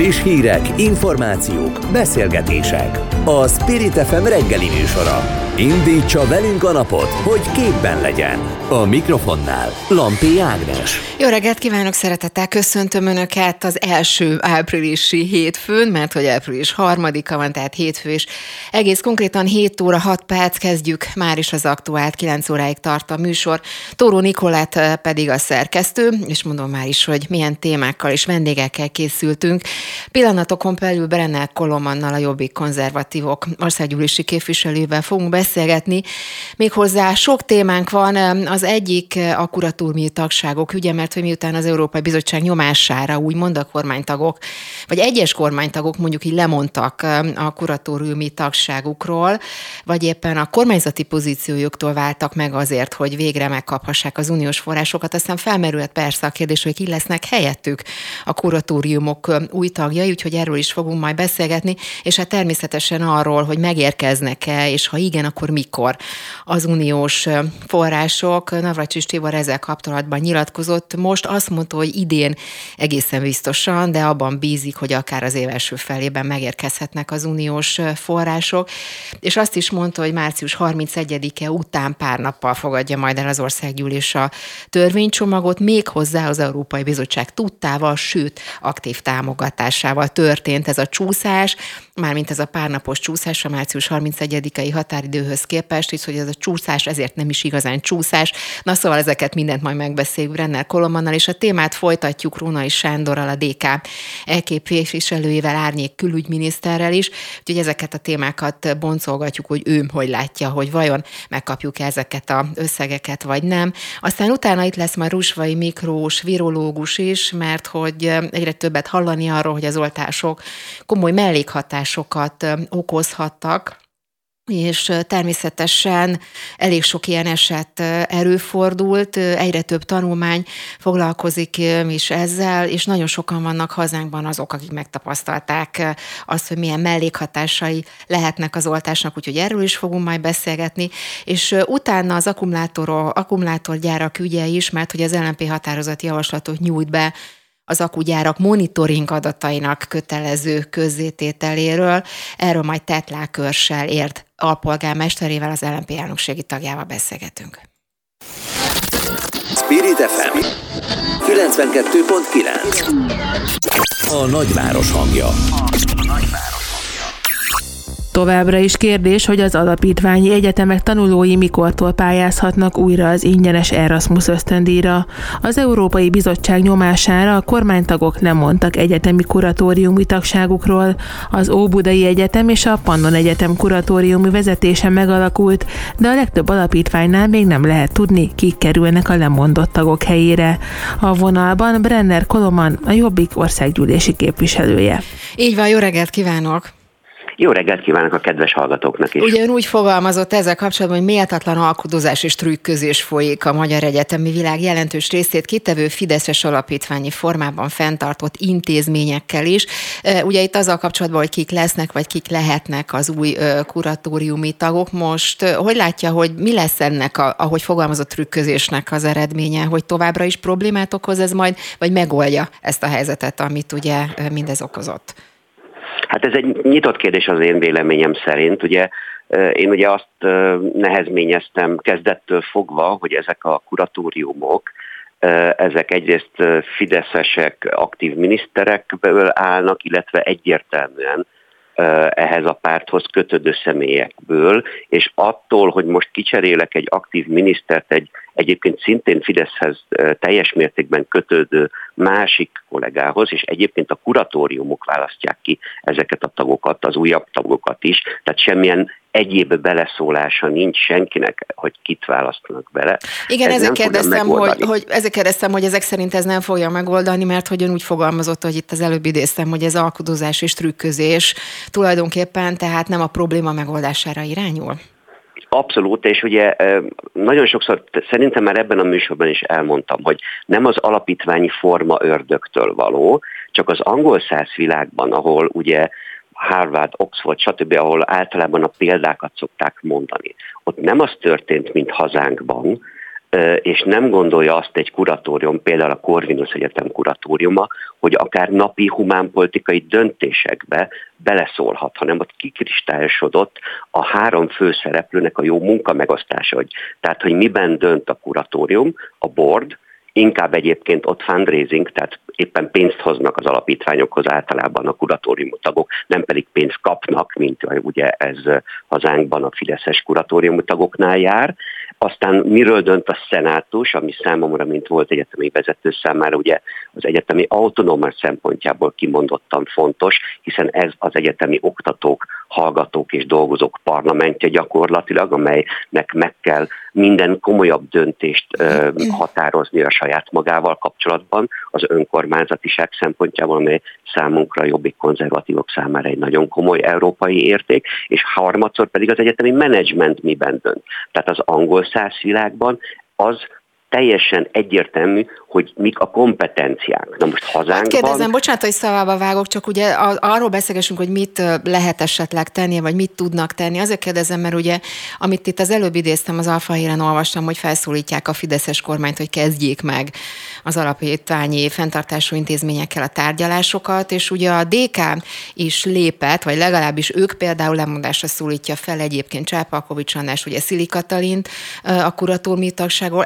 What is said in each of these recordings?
Friss hírek, információk, beszélgetések. A Spirit FM reggeli műsora. Indítsa velünk a napot, hogy képben legyen. A mikrofonnál Lampi Ágnes. Jó reggelt kívánok, szeretettel köszöntöm Önöket az első áprilisi hétfőn, mert hogy április harmadika van, tehát hétfő, és egész konkrétan 7 óra 6 perc kezdjük, már is az aktuált 9 óráig tart a műsor. Tóró Nikolát pedig a szerkesztő, és mondom már is, hogy milyen témákkal és vendégekkel készültünk. Pillanatokon belül Brenner Kolomannal a Jobbik konzervatívok országgyűlési képviselővel fogunk beszélgetni. Méghozzá sok témánk van, az egyik a kuratóriumi tagságok ügye, mert hogy miután az Európai Bizottság nyomására úgymond a kormánytagok, vagy egyes kormánytagok mondjuk így lemondtak a kuratóriumi tagságukról, vagy éppen a kormányzati pozíciójuktól váltak meg azért, hogy végre megkaphassák az uniós forrásokat, aztán felmerült persze a kérdés, hogy ki lesznek helyettük a kuratóriumok új tagjai, úgyhogy erről is fogunk majd beszélgetni, és hát természetesen arról, hogy megérkeznek-e, és ha igen, akkor mikor az uniós források. Navracsis Tibor ezzel kapcsolatban nyilatkozott. Most azt mondta, hogy idén egészen biztosan, de abban bízik, hogy akár az év első felében megérkezhetnek az uniós források. És azt is mondta, hogy március 31-e után pár nappal fogadja majd el az országgyűlés a törvénycsomagot, még hozzá az Európai Bizottság tudtával, sőt, aktív támogatásával történt ez a csúszás, mármint ez a párnapos csúszás a március 31-i határidőhöz képest, és hogy ez a csúszás ezért nem is igazán csúszás. Na szóval ezeket mindent majd megbeszéljük Brenner Kolomannal, és a témát folytatjuk Rónai Sándorral, a DK elképviselőjével, árnyék külügyminiszterrel is, úgyhogy ezeket a témákat boncolgatjuk, hogy ő hogy látja, hogy vajon megkapjuk -e ezeket a összegeket, vagy nem. Aztán utána itt lesz már Rusvai Mikrós, virológus is, mert hogy egyre többet hallani arról, hogy az oltások komoly mellékhatásokat okozhattak, és természetesen elég sok ilyen eset erőfordult, egyre több tanulmány foglalkozik is ezzel, és nagyon sokan vannak hazánkban azok, akik megtapasztalták azt, hogy milyen mellékhatásai lehetnek az oltásnak, úgyhogy erről is fogunk majd beszélgetni, és utána az akkumulátor, akkumulátorgyárak ügye is, mert hogy az LNP határozati javaslatot nyújt be az akugyárak monitoring adatainak kötelező közzétételéről. Erről majd Tetlákörssel ért alpolgármesterével, az LNP elnökségi tagjával beszélgetünk. Spirit FM 92.9 A nagyváros hangja. A nagyváros. Továbbra is kérdés, hogy az alapítványi egyetemek tanulói mikortól pályázhatnak újra az ingyenes Erasmus ösztöndíjra. Az Európai Bizottság nyomására a kormánytagok nem mondtak egyetemi kuratóriumi tagságukról. Az Óbudai Egyetem és a Pannon Egyetem kuratóriumi vezetése megalakult, de a legtöbb alapítványnál még nem lehet tudni, kik kerülnek a lemondott tagok helyére. A vonalban Brenner Koloman, a Jobbik országgyűlési képviselője. Így van, jó reggelt kívánok! Jó reggelt kívánok a kedves hallgatóknak is. Ugye ön úgy fogalmazott ezzel kapcsolatban, hogy méltatlan alkudozás és trükközés folyik a magyar egyetemi világ jelentős részét kitevő Fideszes alapítványi formában fenntartott intézményekkel is. Ugye itt azzal kapcsolatban, hogy kik lesznek, vagy kik lehetnek az új kuratóriumi tagok. Most hogy látja, hogy mi lesz ennek, a, ahogy fogalmazott trükközésnek az eredménye, hogy továbbra is problémát okoz ez majd, vagy megoldja ezt a helyzetet, amit ugye mindez okozott? Hát ez egy nyitott kérdés az én véleményem szerint. Ugye én ugye azt nehezményeztem kezdettől fogva, hogy ezek a kuratóriumok, ezek egyrészt fideszesek, aktív miniszterekből állnak, illetve egyértelműen ehhez a párthoz kötődő személyekből, és attól, hogy most kicserélek egy aktív minisztert egy egyébként szintén Fideszhez teljes mértékben kötődő másik kollégához, és egyébként a kuratóriumok választják ki ezeket a tagokat, az újabb tagokat is, tehát semmilyen egyéb beleszólása nincs senkinek, hogy kit választanak bele. Igen, ezek kérdeztem, hogy, hogy, ezek kérdeztem, hogy ezek szerint ez nem fogja megoldani, mert hogy ön úgy fogalmazott, hogy itt az előbb idéztem, hogy ez alkudozás és trükközés tulajdonképpen, tehát nem a probléma megoldására irányul. Abszolút, és ugye nagyon sokszor szerintem már ebben a műsorban is elmondtam, hogy nem az alapítványi forma ördögtől való, csak az angol száz világban, ahol ugye Harvard, Oxford, stb., ahol általában a példákat szokták mondani. Ott nem az történt, mint hazánkban, és nem gondolja azt egy kuratórium, például a Corvinus Egyetem kuratóriuma, hogy akár napi humánpolitikai döntésekbe beleszólhat, hanem ott kikristályosodott a három főszereplőnek a jó munkamegosztása, hogy, tehát hogy miben dönt a kuratórium, a board, inkább egyébként ott fundraising, tehát éppen pénzt hoznak az alapítványokhoz általában a kuratórium tagok, nem pedig pénzt kapnak, mint ugye ez hazánkban a Fideszes kuratórium tagoknál jár. Aztán miről dönt a szenátus, ami számomra, mint volt egyetemi vezető számára, ugye az egyetemi autonómás szempontjából kimondottan fontos, hiszen ez az egyetemi oktatók, hallgatók és dolgozók parlamentje gyakorlatilag, amelynek meg kell minden komolyabb döntést ö, határozni a saját magával kapcsolatban, az önkormányzatiság szempontjából, amely számunkra jobbik konzervatívok számára egy nagyon komoly európai érték, és harmadszor pedig az egyetemi menedzsment miben dönt. Tehát az angol száz világban az teljesen egyértelmű, hogy mik a kompetenciák. Na most hazánkban... Hát kérdezem, bocsánat, hogy szavába vágok, csak ugye arról beszélgessünk, hogy mit lehet esetleg tenni, vagy mit tudnak tenni. Azért kérdezem, mert ugye, amit itt az előbb idéztem, az Alfa híren olvastam, hogy felszólítják a Fideszes kormányt, hogy kezdjék meg az alapítványi fenntartású intézményekkel a tárgyalásokat, és ugye a DK is lépett, vagy legalábbis ők például lemondásra szólítja fel egyébként Csápalkovics András, ugye Szili Katalint a kuratóriumi tagságról.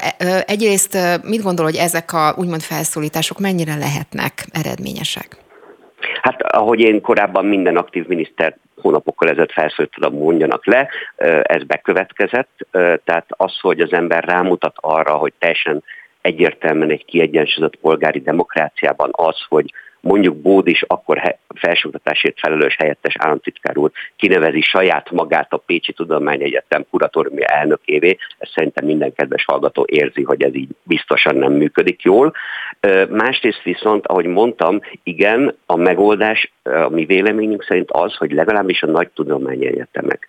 Egyrészt mit gondol, hogy ezek a úgymond felszólítások mennyire lehetnek eredményesek? Hát ahogy én korábban minden aktív miniszter hónapokkal ezelőtt felszólítottam, mondjanak le, ez bekövetkezett. Tehát az, hogy az ember rámutat arra, hogy teljesen egyértelműen egy kiegyensúlyozott polgári demokráciában az, hogy mondjuk Bód is akkor felsőoktatásért felelős helyettes államtitkár úr kinevezi saját magát a Pécsi Tudományegyetem kuratóriumi elnökévé, ezt szerintem minden kedves hallgató érzi, hogy ez így biztosan nem működik jól. Másrészt viszont, ahogy mondtam, igen, a megoldás a mi véleményünk szerint az, hogy legalábbis a nagy tudományegyetemek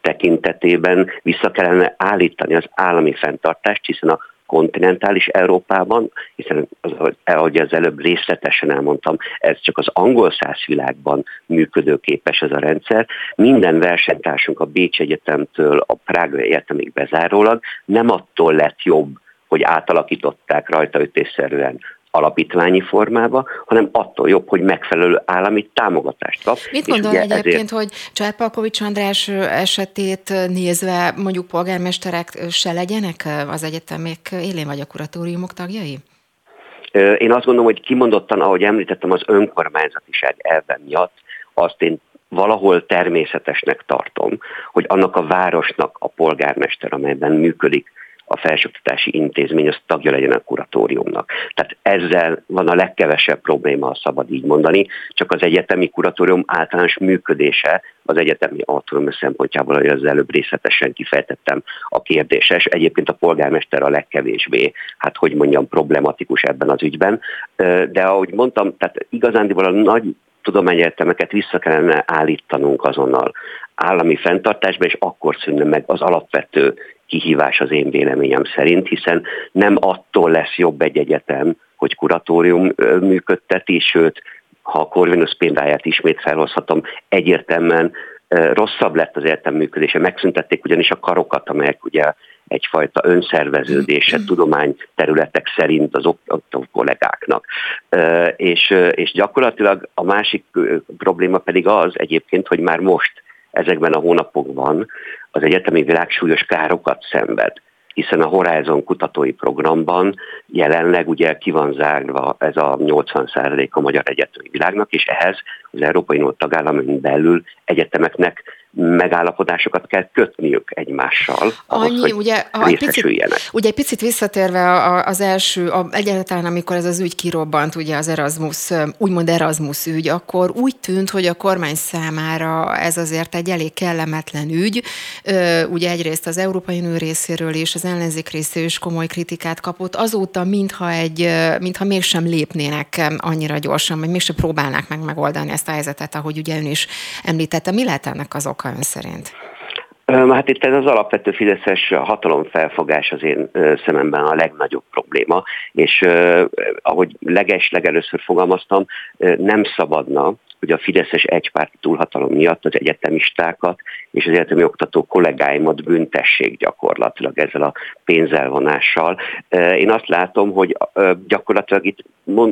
tekintetében vissza kellene állítani az állami fenntartást, hiszen a kontinentális Európában, hiszen az, ahogy az előbb részletesen elmondtam, ez csak az angol száz világban működőképes ez a rendszer. Minden versenytársunk a Bécs Egyetemtől a Prága Egyetemig bezárólag nem attól lett jobb, hogy átalakították rajtaütésszerűen alapítványi formába, hanem attól jobb, hogy megfelelő állami támogatást kap. Mit gondol egyébként, ezért... hogy Csárpalkovics András esetét nézve mondjuk polgármesterek se legyenek az egyetemek élén vagy a kuratóriumok tagjai? Én azt gondolom, hogy kimondottan, ahogy említettem, az önkormányzatiság elven miatt azt én valahol természetesnek tartom, hogy annak a városnak a polgármester, amelyben működik a felsőoktatási intézmény az tagja legyen a kuratóriumnak. Tehát ezzel van a legkevesebb probléma, ha szabad így mondani, csak az egyetemi kuratórium általános működése az egyetemi autonómia szempontjából, hogy az előbb részletesen kifejtettem a kérdéses. Egyébként a polgármester a legkevésbé, hát hogy mondjam, problematikus ebben az ügyben. De ahogy mondtam, tehát igazándiból a nagy tudományegyetemeket vissza kellene állítanunk azonnal. Állami fenntartásba, és akkor szűnne meg az alapvető kihívás az én véleményem szerint, hiszen nem attól lesz jobb egy egyetem, hogy kuratórium működteti, sőt, ha a Corvinus példáját ismét felhozhatom, egyértelműen rosszabb lett az egyetem működése. Megszüntették ugyanis a karokat, amelyek ugye egyfajta önszerveződése területek szerint az oktató kollégáknak. És, és gyakorlatilag a másik probléma pedig az egyébként, hogy már most ezekben a hónapokban az egyetemi világ súlyos károkat szenved hiszen a Horizon kutatói programban jelenleg ugye ki van zárva ez a 80% a magyar egyetemi világnak, és ehhez az Európai Unió tagállamon belül egyetemeknek megállapodásokat kell kötniük egymással. Ahhoz, Annyi, hogy ugye, ha egy picit, ugye egy picit visszatérve az első, a, egyáltalán amikor ez az ügy kirobbant, ugye az Erasmus, úgymond Erasmus ügy, akkor úgy tűnt, hogy a kormány számára ez azért egy elég kellemetlen ügy. Ugye egyrészt az Európai Unió részéről és az ellenzék részéről is komoly kritikát kapott. Azóta, mintha, egy, mintha mégsem lépnének annyira gyorsan, vagy mégsem próbálnák meg megoldani ezt a helyzetet, ahogy ugye ön is említette. Mi lehet ennek az oka? Oka ön szerint? Hát itt ez az alapvető fideszes hatalomfelfogás az én szememben a legnagyobb probléma, és ahogy leges legelőször fogalmaztam, nem szabadna hogy a Fideszes egypárti túlhatalom miatt az egyetemistákat és az egyetemi oktató kollégáimat büntessék gyakorlatilag ezzel a pénzelvonással. Én azt látom, hogy gyakorlatilag itt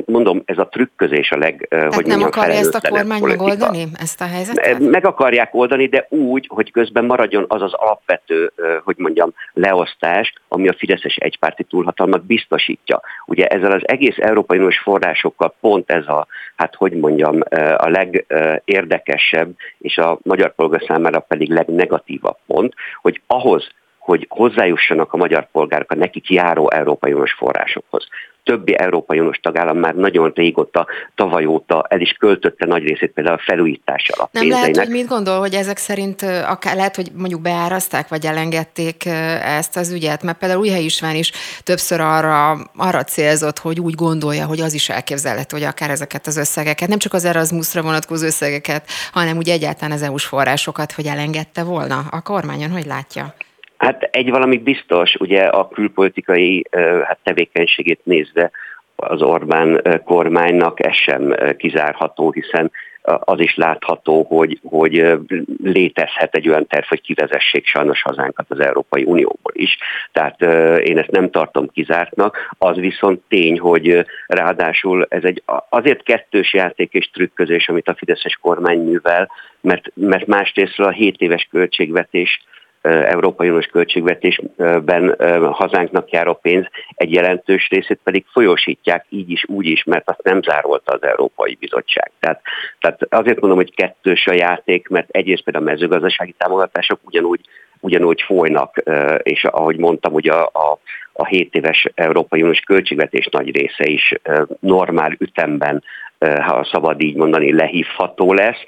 mondom, ez a trükközés a leg, Tehát hogy nem akarja ezt a kormány politika. megoldani, ezt a helyzetet? Meg akarják oldani, de úgy, hogy közben maradjon az az alapvető, hogy mondjam, leosztás, ami a Fideszes egypárti túlhatalmat biztosítja. Ugye ezzel az egész Európai Uniós forrásokkal pont ez a, hát hogy mondjam, a legérdekesebb, és a magyar polgár számára pedig legnegatívabb pont, hogy ahhoz, hogy hozzájussanak a magyar polgárok a nekik járó Európai Uniós forrásokhoz többi Európai Uniós tagállam már nagyon régóta, tavaly óta el is költötte nagy részét például a felújítással a Nem lehet, hogy mit gondol, hogy ezek szerint akár lehet, hogy mondjuk beáraszták, vagy elengedték ezt az ügyet, mert például Újhely István is többször arra, arra célzott, hogy úgy gondolja, hogy az is elképzelhető, hogy akár ezeket az összegeket, nem csak az Erasmusra vonatkozó összegeket, hanem úgy egyáltalán az EU-s forrásokat, hogy elengedte volna a kormányon, hogy látja? Hát egy valami biztos, ugye a külpolitikai hát tevékenységét nézve az Orbán kormánynak ez sem kizárható, hiszen az is látható, hogy, hogy létezhet egy olyan terv, hogy kivezessék sajnos hazánkat az Európai Unióból is. Tehát én ezt nem tartom kizártnak. Az viszont tény, hogy ráadásul ez egy azért kettős játék és trükközés, amit a Fideszes kormány művel, mert, mert másrésztről a 7 éves költségvetés Európai Uniós költségvetésben hazánknak járó pénz egy jelentős részét pedig folyósítják így is, úgy is, mert azt nem zárolta az Európai Bizottság. Tehát, tehát azért mondom, hogy kettős a játék, mert egyrészt például a mezőgazdasági támogatások ugyanúgy, ugyanúgy folynak, és ahogy mondtam, ugye a, a, a 7 éves Európai Uniós költségvetés nagy része is normál ütemben ha szabad így mondani, lehívható lesz,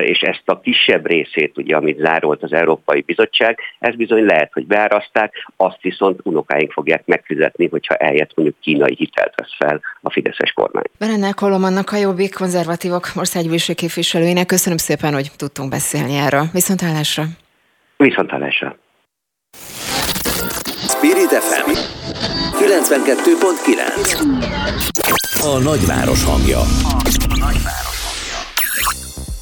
és ezt a kisebb részét, ugye, amit zárolt az Európai Bizottság, ez bizony lehet, hogy beáraszták, azt viszont unokáink fogják megfizetni, hogyha eljött mondjuk kínai hitelt vesz fel a Fideszes kormány. Berennel Kolomannak a Jobbik konzervatívok országgyűlési képviselőinek köszönöm szépen, hogy tudtunk beszélni erről. Viszontlátásra! Viszontlátásra! Spirit FM 92.9 a nagyváros hangja.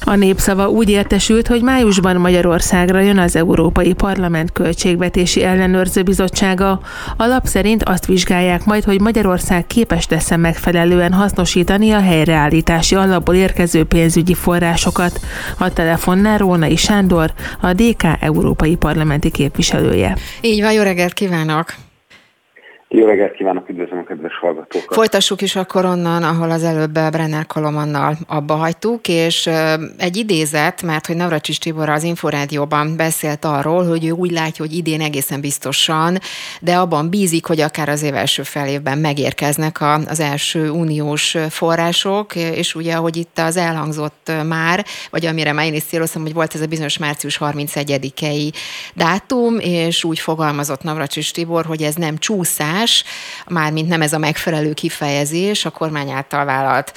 A népszava úgy értesült, hogy májusban Magyarországra jön az Európai Parlament Költségvetési Ellenőrző Bizottsága. A lap szerint azt vizsgálják majd, hogy Magyarország képes lesz megfelelően hasznosítani a helyreállítási alapból érkező pénzügyi forrásokat. A telefonnál Rónai Sándor, a DK Európai Parlamenti képviselője. Így van, jó reggelt kívánok! Jó reggelt kívánok, üdvözlöm a kedves hallgatókat. Folytassuk is akkor onnan, ahol az előbb Brenner Kolomannal abba hagytuk, és egy idézet, mert hogy Navracsis Tibor az Inforádióban beszélt arról, hogy ő úgy látja, hogy idén egészen biztosan, de abban bízik, hogy akár az év első felévben megérkeznek az első uniós források, és ugye, ahogy itt az elhangzott már, vagy amire már én is céloztam, hogy volt ez a bizonyos március 31-i dátum, és úgy fogalmazott Navracsis Tibor, hogy ez nem csúszás, más, mármint nem ez a megfelelő kifejezés, a kormány által vállalt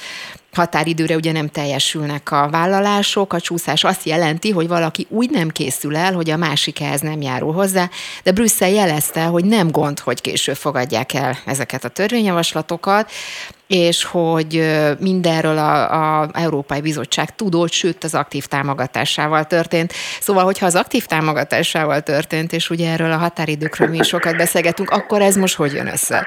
határidőre ugye nem teljesülnek a vállalások, a csúszás azt jelenti, hogy valaki úgy nem készül el, hogy a másik ehhez nem járul hozzá, de Brüsszel jelezte, hogy nem gond, hogy később fogadják el ezeket a törvényjavaslatokat, és hogy mindenről a, a Európai Bizottság tudott, sőt az aktív támogatásával történt. Szóval, hogyha az aktív támogatásával történt, és ugye erről a határidőkről mi sokat beszélgetünk, akkor ez most hogy jön össze?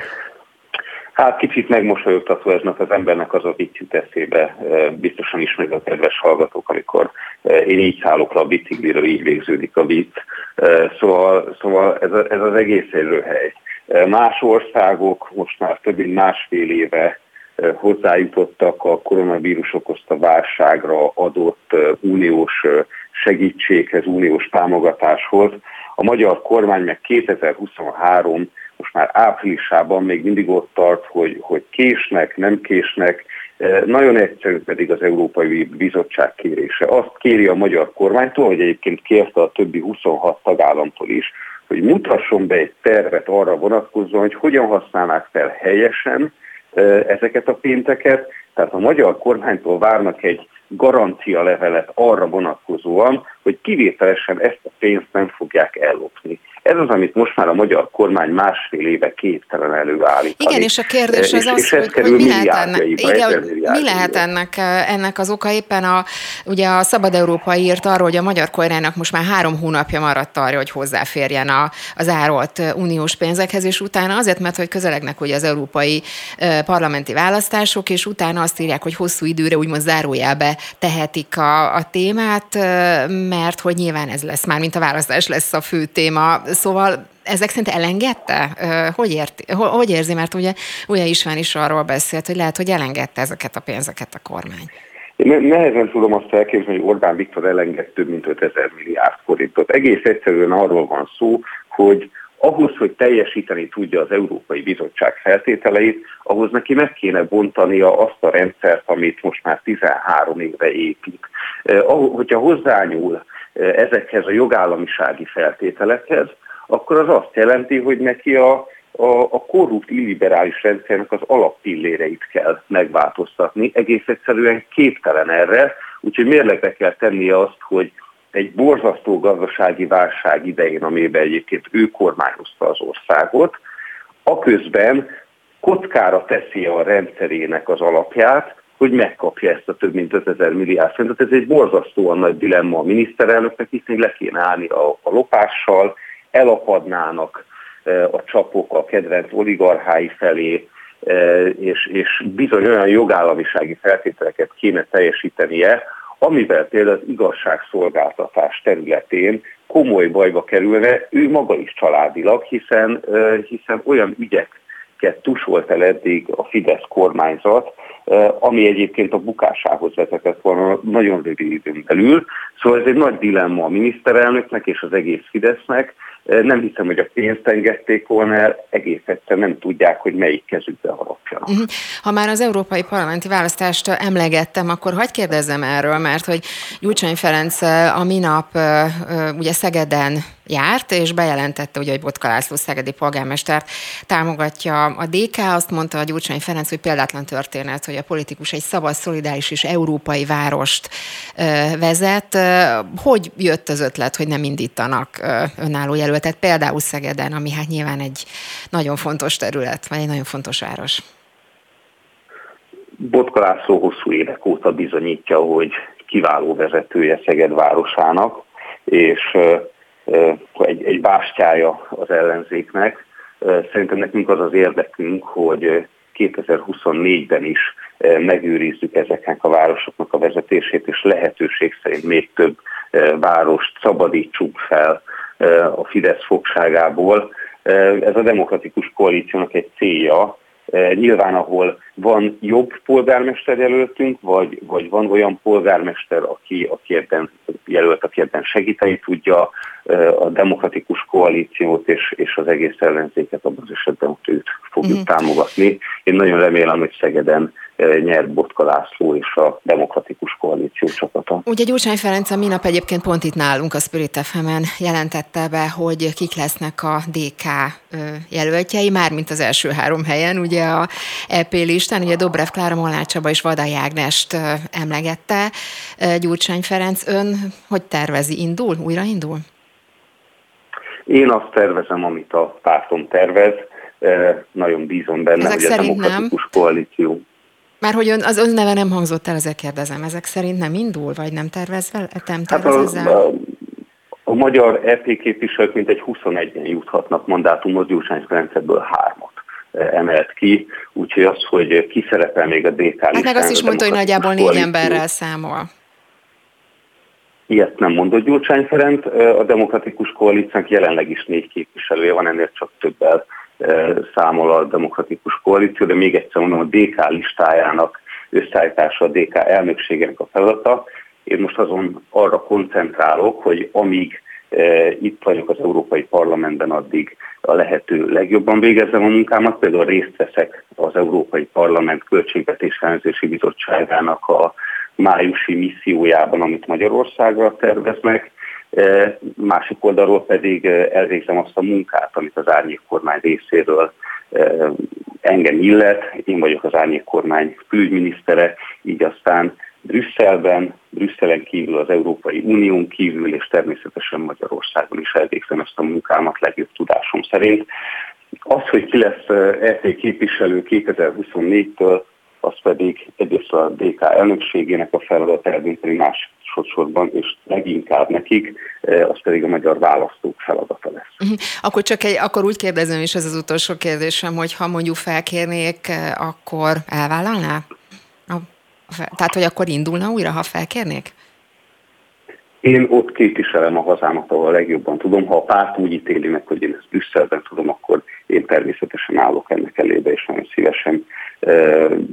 Hát kicsit megmosolyogtató ez, mert az embernek az az így jut eszébe, biztosan ismerik a kedves hallgatók, amikor én így szállok le a bicikliről, így végződik a vicc. Szóval, szóval ez, a, ez az egész hely. Más országok most már több mint másfél éve hozzájutottak a koronavírus okozta válságra adott uniós segítséghez, uniós támogatáshoz. A magyar kormány meg 2023 most már áprilisában még mindig ott tart, hogy, hogy késnek, nem késnek, nagyon egyszerű pedig az Európai Bizottság kérése. Azt kéri a magyar kormánytól, hogy egyébként kérte a többi 26 tagállamtól is, hogy mutasson be egy tervet arra vonatkozóan, hogy hogyan használnák fel helyesen ezeket a pénteket. Tehát a magyar kormánytól várnak egy garancia levelet arra vonatkozóan, hogy kivételesen ezt a pénzt nem fogják ellopni. Ez az, amit most már a magyar kormány másfél éve képtelen előállítani. Igen, és a kérdés az és, az, és hogy, hogy mi lehet ennek, igen, mi lehet ennek, ennek az oka éppen a, ugye a Szabad Európa írt arról, hogy a magyar kormánynak most már három hónapja maradt arra, hogy hozzáférjen a, az árolt uniós pénzekhez, és utána azért, mert hogy közelegnek ugye az európai parlamenti választások, és utána azt írják, hogy hosszú időre úgymond zárójelbe tehetik a, a témát, mert hogy nyilván ez lesz már, mint a választás lesz a fő téma. Szóval ezek szerint elengedte? Hogy, érti, hogy érzi? Mert ugye Ujja István is arról beszélt, hogy lehet, hogy elengedte ezeket a pénzeket a kormány. Én nehezen tudom azt elképzelni, hogy Orbán Viktor elenged több mint 5000 milliárd forintot. Egész egyszerűen arról van szó, hogy ahhoz, hogy teljesíteni tudja az Európai Bizottság feltételeit, ahhoz neki meg kéne bontania azt a rendszert, amit most már 13 éve épít. Hogyha hozzányúl ezekhez a jogállamisági feltételekhez, akkor az azt jelenti, hogy neki a, a, a korrupt illiberális rendszernek az alappilléreit kell megváltoztatni. Egész egyszerűen képtelen erre, úgyhogy mérlegre kell tennie azt, hogy egy borzasztó gazdasági válság idején, amiben egyébként ő kormányozta az országot, aközben kockára teszi a rendszerének az alapját, hogy megkapja ezt a több mint 5000 milliárd forintot. Ez egy borzasztóan nagy dilemma a miniszterelnöknek, hiszen le kéne állni a, a lopással, elapadnának e, a csapok a kedvenc oligarchái felé, e, és, és bizony olyan jogállamisági feltételeket kéne teljesítenie, amivel például az igazságszolgáltatás területén komoly bajba kerülne, ő maga is családilag, hiszen, hiszen olyan ügyeket tusolt el eddig a Fidesz kormányzat, ami egyébként a bukásához vezetett volna nagyon rövid időn belül. Szóval ez egy nagy dilemma a miniszterelnöknek és az egész Fidesznek, nem hiszem, hogy a pénzt engedték volna el, egész egyszerűen nem tudják, hogy melyik kezükbe harapjanak. Uh-huh. Ha már az európai parlamenti választást emlegettem, akkor hagyd kérdezzem erről, mert hogy Gyurcsány Ferenc a minap ugye Szegeden járt, és bejelentette, ugye, hogy Botka László szegedi polgármester támogatja a DK. Azt mondta a Gyurcsány Ferenc, hogy példátlan történet, hogy a politikus egy szabad, szolidáris és európai várost vezet. Hogy jött az ötlet, hogy nem indítanak önálló jelöltet, például Szegeden, ami hát nyilván egy nagyon fontos terület, vagy egy nagyon fontos város? Botka László hosszú évek óta bizonyítja, hogy kiváló vezetője Szeged városának, és egy, egy bástyája az ellenzéknek. Szerintem nekünk az az érdekünk, hogy 2024-ben is megőrizzük ezeknek a városoknak a vezetését, és lehetőség szerint még több várost szabadítsunk fel a Fidesz fogságából. Ez a demokratikus koalíciónak egy célja, Nyilván, ahol van jobb polgármester jelöltünk, vagy, vagy van olyan polgármester, aki, aki ebben jelölt, aki ebben segíteni tudja a demokratikus koalíciót és, és az egész ellenzéket, abban az esetben őt fogjuk uh-huh. támogatni. Én nagyon remélem, hogy Szegeden nyert Botka László és a Demokratikus Koalíció csapata. Ugye Gyurcsány Ferenc a minap egyébként pont itt nálunk a Spirit fm jelentette be, hogy kik lesznek a DK jelöltjei, mármint az első három helyen, ugye a EP listán, ugye Dobrev Klára Molnár Csaba és Vada Jágnest emlegette. Gyurcsány Ferenc, ön hogy tervezi? Indul? Újra indul? Én azt tervezem, amit a pártom tervez, nagyon bízom benne, Ezek hogy a demokratikus nem. koalíció már hogy ön, az ön neve nem hangzott el, ezért kérdezem. Ezek szerint nem indul, vagy nem tervez, vel, nem tervez hát a, ezzel? A, a magyar EP képviselők mintegy 21-en juthatnak mandátumhoz, Gyurcsány rendszerből hármat e, emelt ki, úgyhogy az, hogy ki szerepel még a DK Hát meg azt is mondta, hogy nagyjából négy emberrel számol. Ilyet nem mondott Gyurcsány Ferenc, a demokratikus koalíciónak jelenleg is négy képviselője van, ennél csak többel számol a demokratikus koalíció, de még egyszer mondom, a DK listájának összeállítása a DK elnökségének a feladata. Én most azon arra koncentrálok, hogy amíg itt vagyok az Európai Parlamentben, addig a lehető legjobban végezzem a munkámat. Például részt veszek az Európai Parlament Költségvetés Ellenzési Bizottságának a májusi missziójában, amit Magyarországra terveznek, másik oldalról pedig elvégzem azt a munkát, amit az árnyék kormány részéről engem illet. Én vagyok az árnyék kormány külügyminisztere, így aztán Brüsszelben, Brüsszelen kívül, az Európai Unión kívül, és természetesen Magyarországon is elvégzem ezt a munkámat legjobb tudásom szerint. Az, hogy ki lesz RT képviselő 2024-től, az pedig egyrészt a DK elnökségének a feladat eldönteni másodszorban, és leginkább nekik, az pedig a magyar választók feladata lesz. Mhm. Akkor csak egy, akkor úgy kérdezem, és ez az utolsó kérdésem, hogy ha mondjuk felkérnék, akkor elvállalná? Tehát, hogy akkor indulna újra, ha felkérnék? Én ott képviselem a hazámat, ahol a legjobban tudom. Ha a párt úgy ítéli meg, hogy én ezt Brüsszelben tudom, akkor én természetesen állok ennek elébe, és nagyon szívesen e,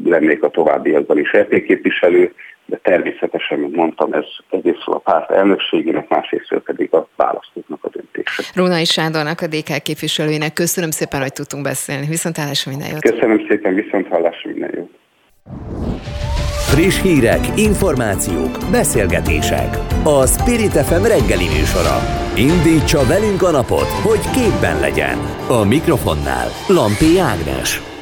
lennék a továbbiakban is RT képviselő, de természetesen, mint mondtam, ez egyrészt a párt elnökségének, másrészt pedig a választóknak a döntése. Rónai Sándornak, a DK képviselőjének köszönöm szépen, hogy tudtunk beszélni. Viszont hallásra minden jót. Köszönöm szépen, viszont hallásra minden jót. Friss hírek, információk, beszélgetések. A Spirit FM reggeli műsora. Indítsa velünk a napot, hogy képben legyen. A mikrofonnál Lampi Ágnes.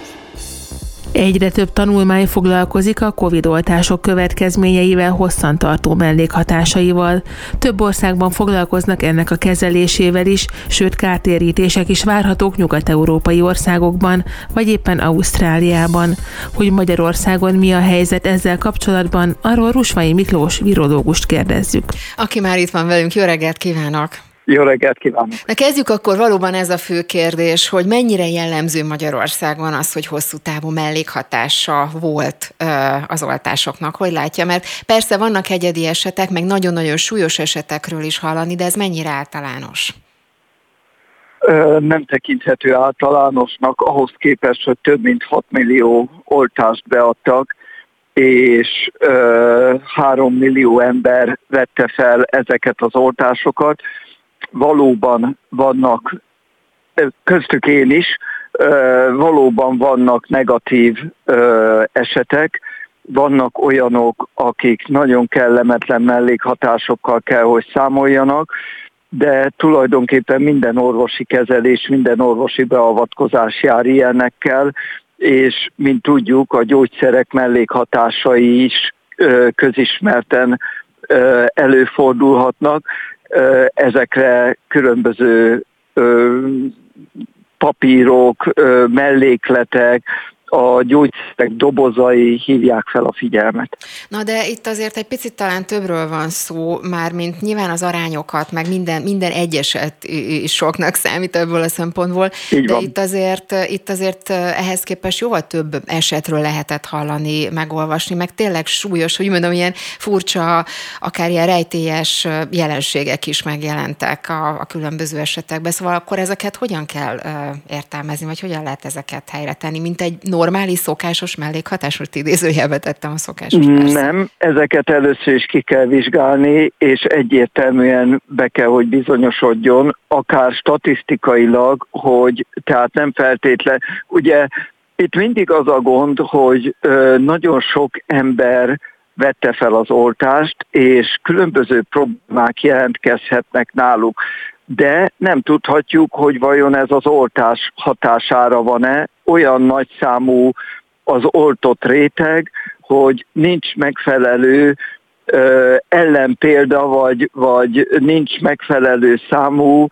Egyre több tanulmány foglalkozik a Covid-oltások következményeivel hosszantartó mellékhatásaival. Több országban foglalkoznak ennek a kezelésével is, sőt kártérítések is várhatók nyugat-európai országokban, vagy éppen Ausztráliában. Hogy Magyarországon mi a helyzet ezzel kapcsolatban, arról Rusvai Miklós virológust kérdezzük. Aki már itt van velünk, jó reggelt kívánok! Jó reggelt kívánok! Na kezdjük akkor valóban ez a fő kérdés, hogy mennyire jellemző Magyarországon az, hogy hosszú távú mellékhatása volt az oltásoknak, hogy látja? Mert persze vannak egyedi esetek, meg nagyon-nagyon súlyos esetekről is hallani, de ez mennyire általános? Nem tekinthető általánosnak ahhoz képest, hogy több mint 6 millió oltást beadtak, és ö, 3 millió ember vette fel ezeket az oltásokat valóban vannak, köztük én is, valóban vannak negatív esetek, vannak olyanok, akik nagyon kellemetlen mellékhatásokkal kell, hogy számoljanak, de tulajdonképpen minden orvosi kezelés, minden orvosi beavatkozás jár ilyenekkel, és mint tudjuk, a gyógyszerek mellékhatásai is közismerten előfordulhatnak, ezekre különböző papírok, mellékletek, a gyógyszerek dobozai hívják fel a figyelmet. Na de itt azért egy picit talán többről van szó, már mint nyilván az arányokat, meg minden, minden egyeset is soknak számít ebből a szempontból, Így de van. itt azért, itt azért ehhez képest jóval több esetről lehetett hallani, megolvasni, meg tényleg súlyos, hogy mondom, ilyen furcsa, akár ilyen rejtélyes jelenségek is megjelentek a, a különböző esetekben, szóval akkor ezeket hogyan kell értelmezni, vagy hogyan lehet ezeket helyre tenni, mint egy normális, szokásos mellékhatás? Most idézőjelbe tettem a szokásos. Persze. Nem, ezeket először is ki kell vizsgálni, és egyértelműen be kell, hogy bizonyosodjon, akár statisztikailag, hogy tehát nem feltétlen, ugye itt mindig az a gond, hogy nagyon sok ember vette fel az oltást, és különböző problémák jelentkezhetnek náluk de nem tudhatjuk, hogy vajon ez az oltás hatására van-e. Olyan nagy számú az oltott réteg, hogy nincs megfelelő ö, ellenpélda, vagy, vagy nincs megfelelő számú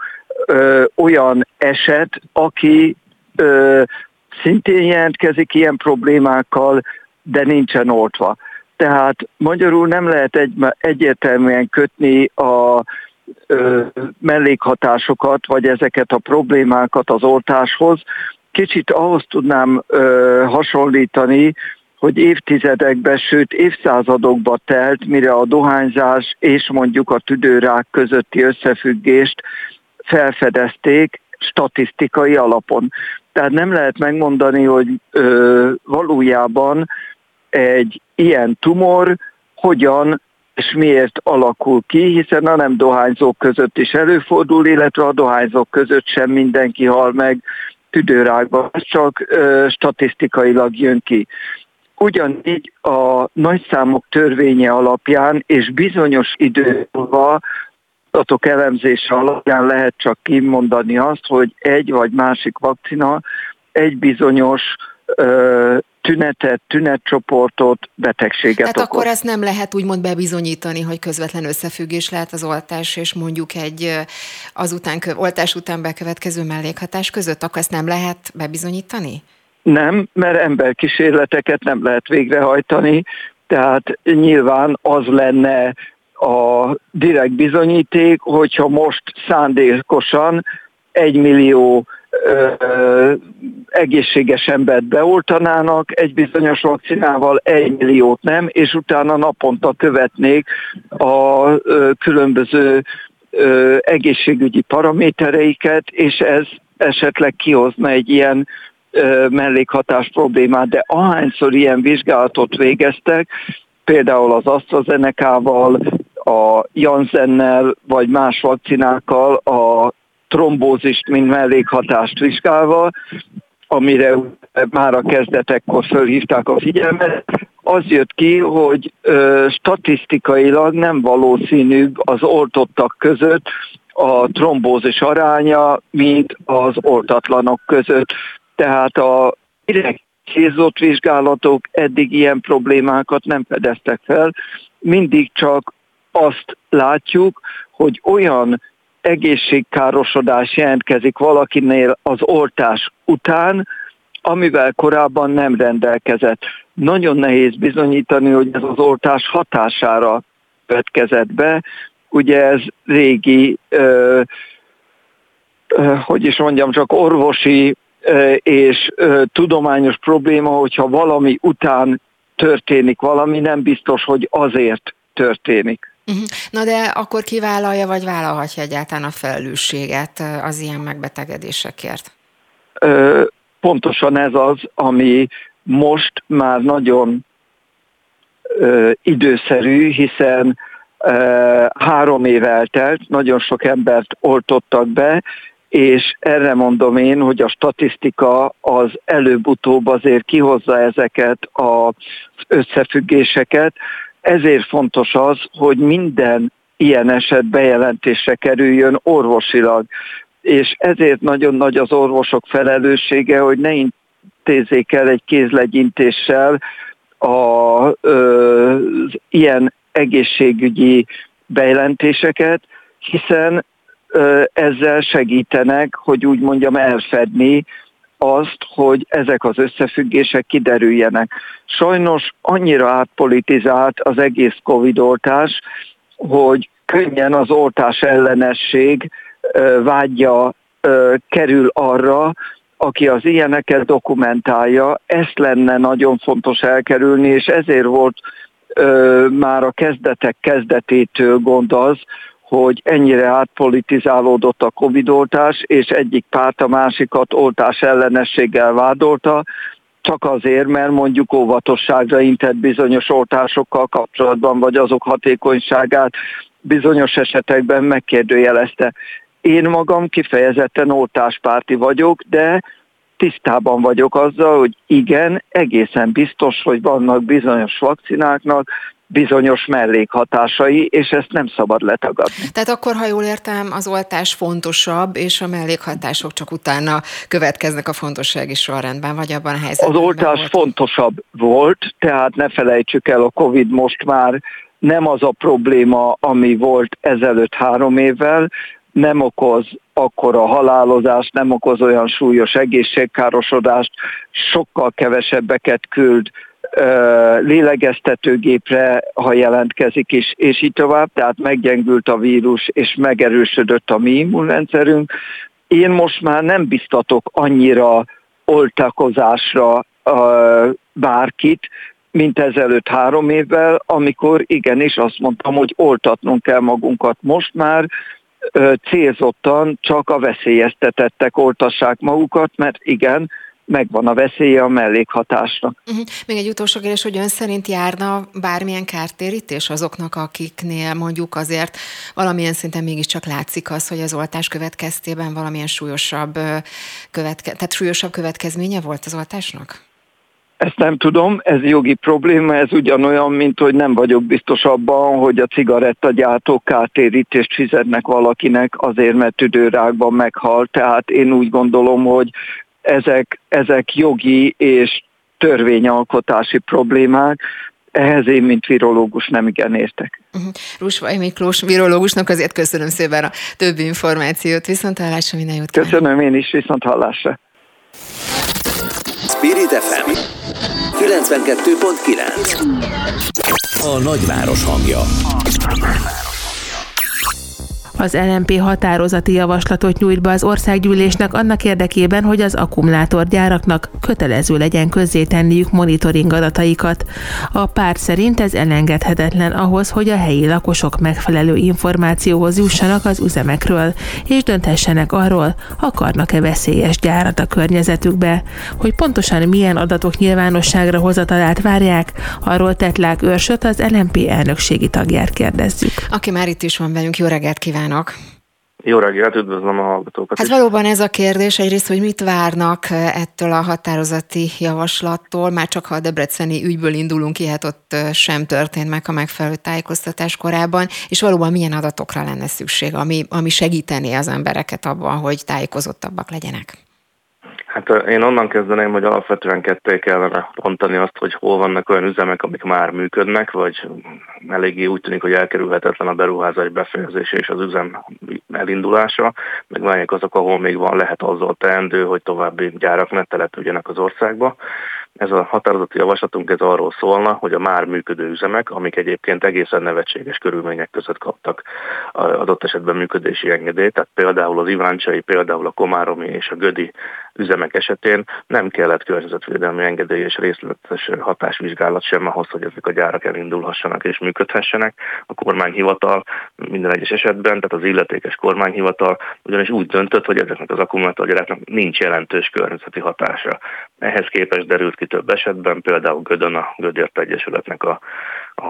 ö, olyan eset, aki ö, szintén jelentkezik ilyen problémákkal, de nincsen oltva. Tehát magyarul nem lehet egy, egyértelműen kötni a mellékhatásokat, vagy ezeket a problémákat az oltáshoz. Kicsit ahhoz tudnám ö, hasonlítani, hogy évtizedekben, sőt évszázadokba telt, mire a dohányzás és mondjuk a tüdőrák közötti összefüggést felfedezték statisztikai alapon. Tehát nem lehet megmondani, hogy ö, valójában egy ilyen tumor hogyan és miért alakul ki, hiszen a nem dohányzók között is előfordul, illetve a dohányzók között sem mindenki hal meg tüdőrákban, ez csak ö, statisztikailag jön ki. Ugyanígy a nagyszámok törvénye alapján és bizonyos idő múlva adatok elemzése alapján lehet csak kimondani azt, hogy egy vagy másik vakcina egy bizonyos tünetet, tünetcsoportot, betegséget Tehát okoz. akkor ezt nem lehet úgymond bebizonyítani, hogy közvetlen összefüggés lehet az oltás és mondjuk egy azután, oltás után bekövetkező mellékhatás között, akkor ezt nem lehet bebizonyítani? Nem, mert emberkísérleteket nem lehet végrehajtani, tehát nyilván az lenne a direkt bizonyíték, hogyha most szándékosan egy millió egészséges embert beoltanának egy bizonyos vakcinával, egy milliót nem, és utána naponta követnék a különböző egészségügyi paramétereiket, és ez esetleg kihozna egy ilyen mellékhatás problémát, de ahányszor ilyen vizsgálatot végeztek, például az AstraZeneca-val, a Janssennel vagy más vakcinákkal a trombózist, mint mellékhatást vizsgálva, amire már a kezdetekkor fölhívták a figyelmet, az jött ki, hogy ö, statisztikailag nem valószínűbb az oltottak között a trombózis aránya, mint az oltatlanok között. Tehát a direkt célzott vizsgálatok eddig ilyen problémákat nem fedeztek fel, mindig csak azt látjuk, hogy olyan egészségkárosodás jelentkezik valakinél az oltás után, amivel korábban nem rendelkezett. Nagyon nehéz bizonyítani, hogy ez az oltás hatására vetkezett be. Ugye ez régi, ö, ö, hogy is mondjam, csak orvosi és tudományos probléma, hogyha valami után történik valami, nem biztos, hogy azért történik. Mhm. Na de akkor ki vállalja, vagy vállalhatja egyáltalán a felelősséget az ilyen megbetegedésekért? Pontosan ez az, ami most már nagyon időszerű, hiszen három év eltelt, nagyon sok embert oltottak be, és erre mondom én, hogy a statisztika az előbb-utóbb azért kihozza ezeket az összefüggéseket, ezért fontos az, hogy minden ilyen eset bejelentésre kerüljön orvosilag. És ezért nagyon nagy az orvosok felelőssége, hogy ne intézzék el egy kézlegyintéssel az ilyen egészségügyi bejelentéseket, hiszen ezzel segítenek, hogy úgy mondjam, elfedni azt, hogy ezek az összefüggések kiderüljenek. Sajnos annyira átpolitizált az egész Covid-oltás, hogy könnyen az oltás ellenesség vágya kerül arra, aki az ilyeneket dokumentálja, ezt lenne nagyon fontos elkerülni, és ezért volt már a kezdetek kezdetétől gond az, hogy ennyire átpolitizálódott a Covid-oltás, és egyik párt a másikat oltás ellenességgel vádolta, csak azért, mert mondjuk óvatosságra intett bizonyos oltásokkal kapcsolatban, vagy azok hatékonyságát bizonyos esetekben megkérdőjelezte. Én magam kifejezetten oltáspárti vagyok, de tisztában vagyok azzal, hogy igen, egészen biztos, hogy vannak bizonyos vakcináknak bizonyos mellékhatásai, és ezt nem szabad letagadni. Tehát akkor, ha jól értem, az oltás fontosabb, és a mellékhatások csak utána következnek a fontossági sorrendben, vagy abban a helyzetben? Az oltás volt? fontosabb volt, tehát ne felejtsük el, a Covid most már nem az a probléma, ami volt ezelőtt három évvel, nem okoz akkor a halálozást, nem okoz olyan súlyos egészségkárosodást, sokkal kevesebbeket küld lélegeztetőgépre, ha jelentkezik is, és így tovább, tehát meggyengült a vírus, és megerősödött a mi immunrendszerünk. Én most már nem biztatok annyira oltakozásra bárkit, mint ezelőtt három évvel, amikor igenis azt mondtam, hogy oltatnunk kell magunkat. Most már célzottan csak a veszélyeztetettek oltassák magukat, mert igen, megvan a veszélye a mellékhatásnak. Uh-huh. Még egy utolsó kérdés, hogy ön szerint járna bármilyen kártérítés azoknak, akiknél mondjuk azért valamilyen szinten mégiscsak látszik az, hogy az oltás következtében valamilyen súlyosabb, követke- tehát súlyosabb következménye volt az oltásnak? Ezt nem tudom, ez jogi probléma, ez ugyanolyan, mint hogy nem vagyok biztos abban, hogy a cigarettagyártók kártérítést fizetnek valakinek azért, mert tüdőrákban meghalt. Tehát én úgy gondolom, hogy ezek, ezek jogi és törvényalkotási problémák, ehhez én, mint virológus nem igen értek. Uh-huh. Rusvaj Miklós virológusnak azért köszönöm szépen a többi információt. Viszont hallásra minden jót Köszönöm én is, viszont hallásra. Spirit FM 92.9 A nagyváros hangja. Az LMP határozati javaslatot nyújt be az országgyűlésnek annak érdekében, hogy az akkumulátorgyáraknak kötelező legyen közzétenniük monitoring adataikat. A párt szerint ez elengedhetetlen ahhoz, hogy a helyi lakosok megfelelő információhoz jussanak az üzemekről, és dönthessenek arról, akarnak-e veszélyes gyárat a környezetükbe. Hogy pontosan milyen adatok nyilvánosságra hozatalát várják, arról Tetlák Őrsöt az LMP elnökségi tagját kérdezzük. Aki már itt is van velünk, jó reggelt kíván! Kívánok! Jó reggelt, üdvözlöm a hallgatókat Hát is. valóban ez a kérdés egyrészt, hogy mit várnak ettől a határozati javaslattól, már csak ha a debreceni ügyből indulunk ki, hát ott sem történt meg a megfelelő tájékoztatás korában, és valóban milyen adatokra lenne szükség, ami, ami segítené az embereket abban, hogy tájékozottabbak legyenek? Hát én onnan kezdeném, hogy alapvetően ketté kellene pontani azt, hogy hol vannak olyan üzemek, amik már működnek, vagy eléggé úgy tűnik, hogy elkerülhetetlen a beruházás befejezése és az üzem elindulása, meg melyek azok, ahol még van lehet azzal teendő, hogy további gyárak ne települjenek az országba. Ez a határozati javaslatunk ez arról szólna, hogy a már működő üzemek, amik egyébként egészen nevetséges körülmények között kaptak adott esetben működési engedélyt, tehát például az Iváncsai, például a Komáromi és a Gödi üzemek esetén nem kellett környezetvédelmi engedély és részletes hatásvizsgálat sem ahhoz, hogy ezek a gyárak elindulhassanak és működhessenek. A kormányhivatal minden egyes esetben, tehát az illetékes kormányhivatal ugyanis úgy döntött, hogy ezeknek az akkumulátorgyáraknak nincs jelentős környezeti hatása. Ehhez képest derült ki több esetben, például Gödön a Gödért Egyesületnek a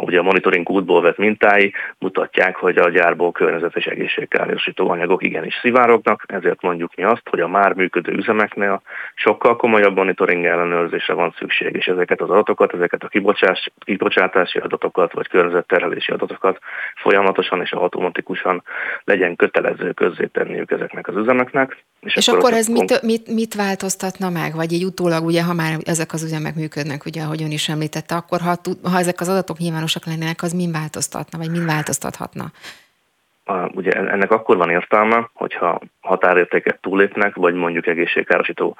ugye a monitoring útból vett mintái mutatják, hogy a gyárból környezet és egészségkárosító anyagok igenis szivárognak, ezért mondjuk mi azt, hogy a már működő üzemeknél sokkal komolyabb monitoring ellenőrzésre van szükség, és ezeket az adatokat, ezeket a kibocsás, kibocsátási adatokat, vagy környezetterhelési adatokat folyamatosan és automatikusan legyen kötelező közzétenniük ezeknek az üzemeknek. És, és akkor, akkor ez mit, mit, mit változtatna meg? Vagy így utólag, ugye, ha már ezek az üzemek működnek, ugye, ahogy ön is említette, akkor ha, ha ezek az adatok nyilván nyilvánosak lennének, az mind változtatna, vagy mind változtathatna? Ugye ennek akkor van értelme, hogyha határértéket túlépnek, vagy mondjuk egészségkárosító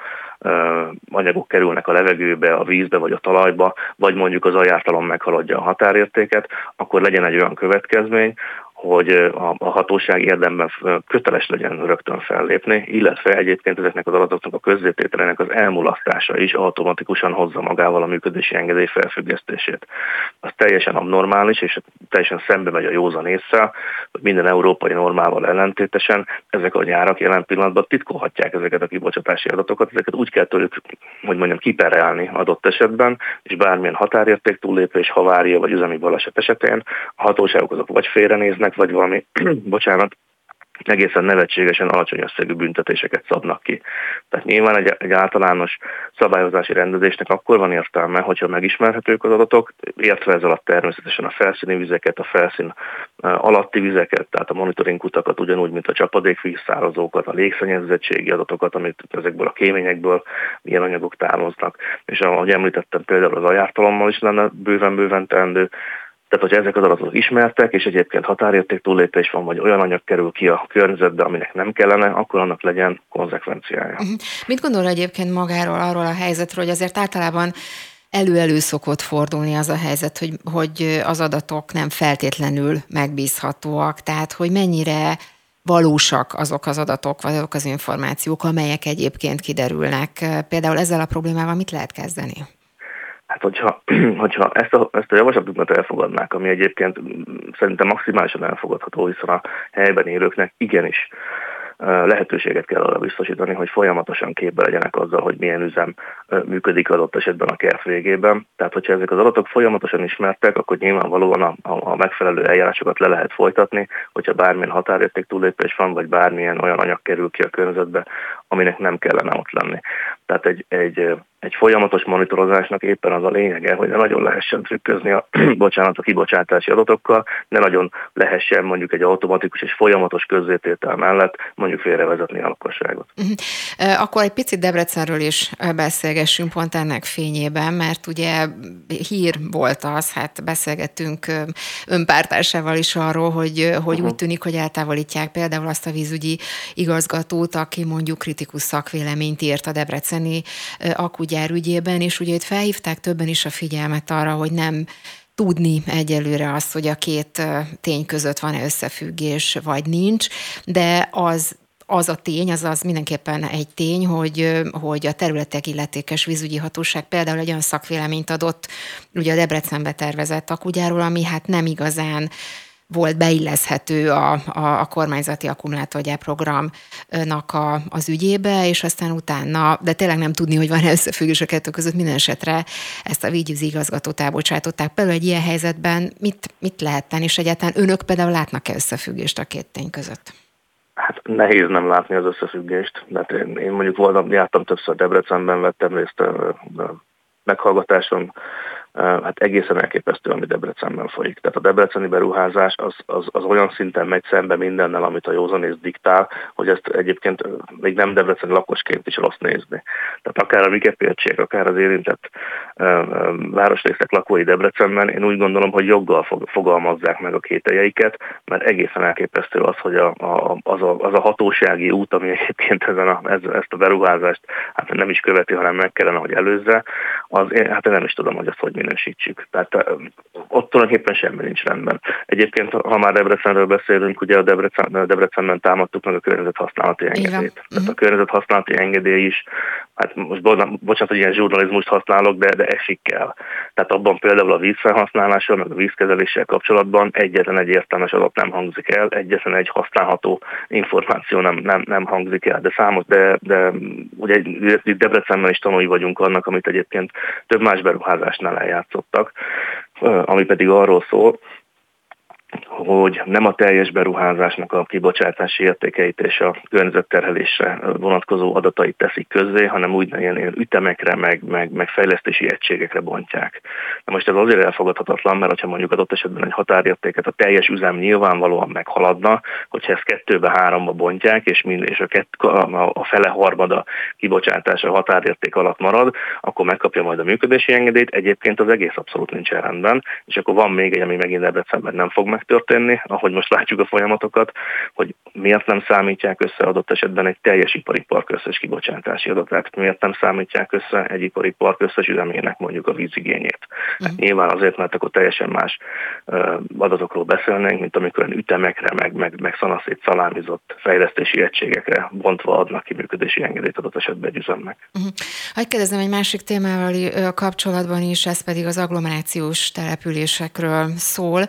anyagok kerülnek a levegőbe, a vízbe vagy a talajba, vagy mondjuk az ajártalom meghaladja a határértéket, akkor legyen egy olyan következmény, hogy a, a hatóság érdemben köteles legyen rögtön fellépni, illetve egyébként ezeknek az adatoknak a közzétételének az elmulasztása is automatikusan hozza magával a működési engedély felfüggesztését. Az teljesen abnormális, és teljesen szembe megy a józan észre, hogy minden európai normával ellentétesen ezek a gyárak jelen pillanatban titkolhatják ezeket a kibocsátási adatokat, ezeket úgy kell tőlük, hogy mondjam, kiperelni adott esetben, és bármilyen határérték túllépés, havária vagy üzemi baleset esetén a hatóságok azok vagy félrenéznek, büntetnek, vagy valami, bocsánat, egészen nevetségesen alacsony összegű büntetéseket szabnak ki. Tehát nyilván egy, egy általános szabályozási rendezésnek akkor van értelme, hogyha megismerhetők az adatok, értve ez alatt természetesen a felszíni vizeket, a felszín alatti vizeket, tehát a monitoring utakat, ugyanúgy, mint a csapadékvízszárazókat, a légszennyezettségi adatokat, amit ezekből a kéményekből milyen anyagok távoznak. És ahogy említettem, például az ajártalommal is lenne bőven-bőven teendő, tehát, hogyha ezek az adatok ismertek, és egyébként határérték túllépés van, vagy olyan anyag kerül ki a környezetbe, aminek nem kellene, akkor annak legyen konzekvenciája. Uh-huh. Mit gondol egyébként magáról, arról a helyzetről, hogy azért általában elő-elő szokott fordulni az a helyzet, hogy, hogy az adatok nem feltétlenül megbízhatóak, tehát hogy mennyire valósak azok az adatok, vagy azok az információk, amelyek egyébként kiderülnek. Például ezzel a problémával mit lehet kezdeni? Hát hogyha, hogyha ezt, a, ezt a javaslatukat elfogadnák, ami egyébként szerintem maximálisan elfogadható, hiszen a helyben élőknek igenis lehetőséget kell arra biztosítani, hogy folyamatosan képbe legyenek azzal, hogy milyen üzem működik adott esetben a kert végében. Tehát, hogyha ezek az adatok folyamatosan ismertek, akkor nyilvánvalóan a, a, a megfelelő eljárásokat le lehet folytatni, hogyha bármilyen határérték túlépés van, vagy bármilyen olyan anyag kerül ki a környezetbe, aminek nem kellene ott lenni. Tehát egy, egy egy folyamatos monitorozásnak éppen az a lényege, hogy ne nagyon lehessen trükközni a, bocsánat, a kibocsátási adatokkal, ne nagyon lehessen mondjuk egy automatikus és folyamatos közzététel mellett mondjuk félrevezetni a lakosságot. Uh-huh. Akkor egy picit Debrecenről is beszélgessünk pont ennek fényében, mert ugye hír volt az, hát beszélgettünk önpártársával is arról, hogy, hogy uh-huh. úgy tűnik, hogy eltávolítják például azt a vízügyi igazgatót, aki mondjuk kritikus szakvéleményt írt a debreceni akugyár ügyében, és ugye itt felhívták többen is a figyelmet arra, hogy nem tudni egyelőre azt, hogy a két tény között van-e összefüggés, vagy nincs, de az az a tény, az az mindenképpen egy tény, hogy, hogy a területek illetékes vízügyi hatóság például egy olyan szakvéleményt adott ugye a Debrecenbe tervezett akugyáról, ami hát nem igazán volt beilleszhető a, a, a kormányzati akkumulátorgyárprogramnak a, az ügyébe, és aztán utána, de tényleg nem tudni, hogy van összefüggés a kettő között, minden esetre ezt a vígyűzi igazgatót elbocsátották. Például egy ilyen helyzetben mit, mit lehet tenni, és egyáltalán önök például látnak-e összefüggést a két tény között? Hát nehéz nem látni az összefüggést, mert én, én mondjuk voltam, jártam többször Debrecenben, vettem részt a meghallgatáson, hát egészen elképesztő, ami Debrecenben folyik. Tehát a debreceni beruházás az, az, az olyan szinten megy szembe mindennel, amit a józanész diktál, hogy ezt egyébként még nem debreceni lakosként is rossz nézni. Tehát akár a Mikepértség, akár az érintett városrészek lakói Debrecenben, én úgy gondolom, hogy joggal fogalmazzák meg a kételjeiket, mert egészen elképesztő az, hogy a, a, az, a, az a hatósági út, ami egyébként ezen a, ez, ezt a beruházást hát nem is követi, hanem meg kellene, hogy előzze, az, hát én nem is tudom, hogy azt hogy minősítsük. Tehát ott tulajdonképpen semmi nincs rendben. Egyébként, ha már Debrecenről beszélünk, ugye a Debrecen, Debrecenben támadtuk meg a környezethasználati engedélyt. Tehát a mhm. környezethasználati engedély is, hát most bocsánat, hogy ilyen zsurnalizmust használok, de, de esik kell. Tehát abban például a vízfelhasználással, meg a vízkezeléssel kapcsolatban egyetlen egy értelmes adat nem hangzik el, egyetlen egy használható információ nem, nem, nem hangzik el, de számos, de, de ugye itt Debrecenben is tanulni vagyunk annak, amit egyébként több más beruházásnál eljátszottak, ami pedig arról szól, hogy nem a teljes beruházásnak a kibocsátási értékeit és a környezetterhelésre vonatkozó adatait teszik közzé, hanem úgy ilyen, ilyen ütemekre, meg, meg, meg fejlesztési egységekre bontják. Na most ez azért elfogadhatatlan, mert ha mondjuk adott esetben egy határértéket a teljes üzem nyilvánvalóan meghaladna, hogyha ezt kettőbe, háromba bontják, és, mind, és a, kett, a, a fele harmada kibocsátása a határérték alatt marad, akkor megkapja majd a működési engedélyt. Egyébként az egész abszolút nincs rendben, és akkor van még egy, ami megint ebben nem fog meg megtörténni, ahogy most látjuk a folyamatokat, hogy miért nem számítják össze adott esetben egy teljes ipari park összes kibocsátási adatát, miért nem számítják össze egy ipari park összes üzemének mondjuk a vízigényét. Hát uh-huh. nyilván azért, mert akkor teljesen más adatokról beszélnénk, mint amikor ütemekre, meg, meg, meg szanaszét szalámizott fejlesztési egységekre bontva adnak ki működési engedélyt adott esetben egy üzemnek. Uh-huh. Hogy kérdezem egy másik témával kapcsolatban is, ez pedig az agglomerációs településekről szól,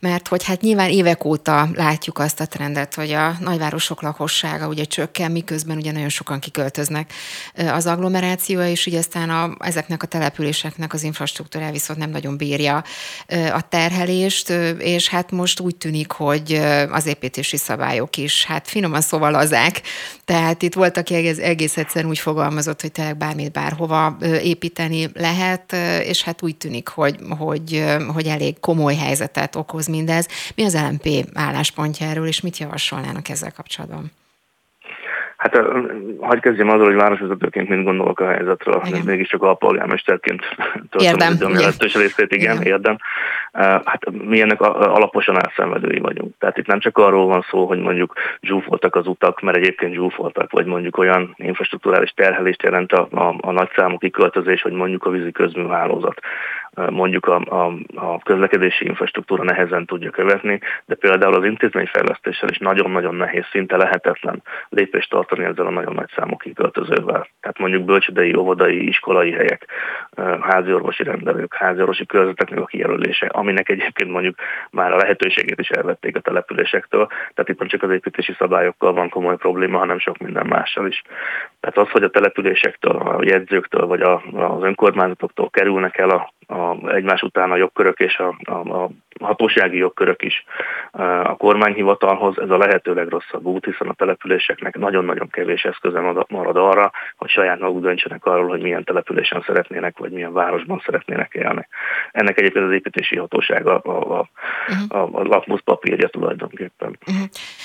mert hogy hát nyilván évek óta látjuk azt a trendet, hogy a nagyvárosok lakossága ugye csökken, miközben ugye nagyon sokan kiköltöznek az agglomerációja, és ugye aztán a, ezeknek a településeknek az infrastruktúrája viszont nem nagyon bírja a terhelést, és hát most úgy tűnik, hogy az építési szabályok is, hát finoman szóval azák, tehát itt volt, aki egész, egész egyszerűen úgy fogalmazott, hogy tényleg bármit bárhova építeni lehet, és hát úgy tűnik, hogy, hogy, hogy elég komoly helyzetet okoz mindez ez. Mi az LMP álláspontja erről, és mit javasolnának ezzel kapcsolatban? Hát hagyd kezdjem azzal, hogy városvezetőként mind gondolok a helyzetről, igen. mégiscsak a polgármesterként töltöm a jelentős részét, igen, igen, érdem. Hát mi ennek alaposan elszenvedői vagyunk. Tehát itt nem csak arról van szó, hogy mondjuk zsúfoltak az utak, mert egyébként zsúfoltak, vagy mondjuk olyan infrastruktúrális terhelést jelent a, a, a nagyszámú kiköltözés, hogy mondjuk a vízi közműhálózat mondjuk a, a, a közlekedési infrastruktúra nehezen tudja követni, de például az intézményfejlesztéssel is nagyon-nagyon nehéz, szinte lehetetlen lépést tartani ezzel a nagyon nagy számú kiköltözővel. Tehát mondjuk bölcsödei, óvodai, iskolai helyek, háziorvosi rendelők, háziorvosi körzeteknek a kijelölése, aminek egyébként mondjuk már a lehetőségét is elvették a településektől. Tehát itt nem csak az építési szabályokkal van komoly probléma, hanem sok minden mással is. Tehát az, hogy a településektől, a jegyzőktől vagy a, az önkormányzatoktól kerülnek el a, a egymás után a jogkörök és a, a, a hatósági jogkörök is a kormányhivatalhoz, ez a lehető legrosszabb út, hiszen a településeknek nagyon-nagyon kevés eszköze marad arra, hogy saját maguk döntsenek arról, hogy milyen településen szeretnének, vagy milyen városban szeretnének élni. Ennek egyébként az építési hatósága a, a, uh-huh. a, a lakmusz papírja tulajdonképpen. Uh-huh.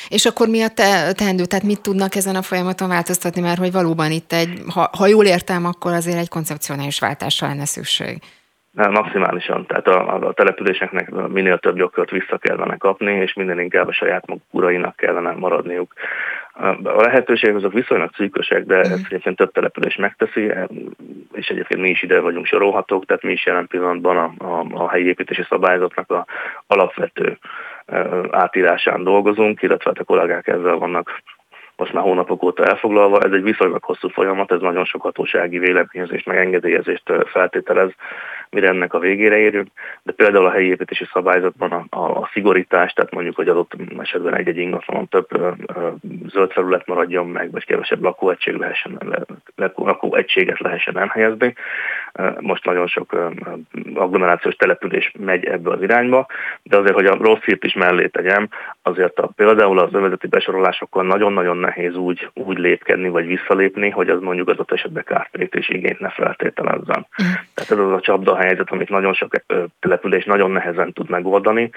És akkor mi a te, teendő? Tehát mit tudnak ezen a folyamaton változtatni, mert hogy valóban itt egy, ha, ha jól értem, akkor azért egy koncepcionális váltásra lenne szükség. Maximálisan, tehát a, a településeknek minél több jogkört vissza kellene kapni, és minél inkább a saját maguk urainak kellene maradniuk. A lehetőségek azok viszonylag szűkösek, de ezt egyébként több település megteszi, és egyébként mi is ide vagyunk sorolhatók, tehát mi is jelen pillanatban a, a, a helyi építési szabályzatnak a alapvető átírásán dolgozunk, illetve hát a kollégák ezzel vannak most már hónapok óta elfoglalva. Ez egy viszonylag hosszú folyamat, ez nagyon sok hatósági véleményezést, meg engedélyezést feltételez, mire ennek a végére érünk, de például a helyi építési szabályzatban a, a, a szigorítás, tehát mondjuk, hogy adott esetben egy-egy ingatlanon több ö, ö, zöld felület maradjon meg, vagy kevesebb lakóegység lehessen, le, lakóegységet lehessen elhelyezni. Most nagyon sok agglomerációs település megy ebbe az irányba, de azért, hogy a rossz hírt is mellé tegyem, azért a, például az övezeti besorolásokkal nagyon-nagyon nehéz úgy, úgy lépkedni, vagy visszalépni, hogy az mondjuk az esetben kártérítés igényt ne feltételezzen. Mm. Tehát ez az a csapda helyzet, amit nagyon sok település nagyon nehezen tud megoldani,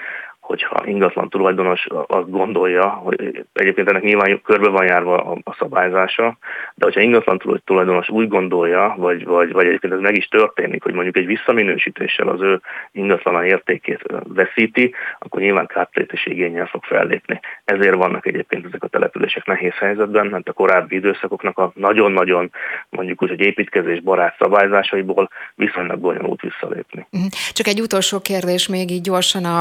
hogyha ingatlan tulajdonos azt gondolja, hogy egyébként ennek nyilván körbe van járva a, szabályzása, de hogyha ingatlan tulajdonos úgy gondolja, vagy, vagy, vagy egyébként ez meg is történik, hogy mondjuk egy visszaminősítéssel az ő ingatlan értékét veszíti, akkor nyilván kártérítési igényel fog fellépni. Ezért vannak egyébként ezek a települések nehéz helyzetben, mert a korábbi időszakoknak a nagyon-nagyon mondjuk úgy, hogy építkezés barát szabályzásaiból viszonylag bonyolult visszalépni. Mhm. Csak egy utolsó kérdés még így gyorsan a,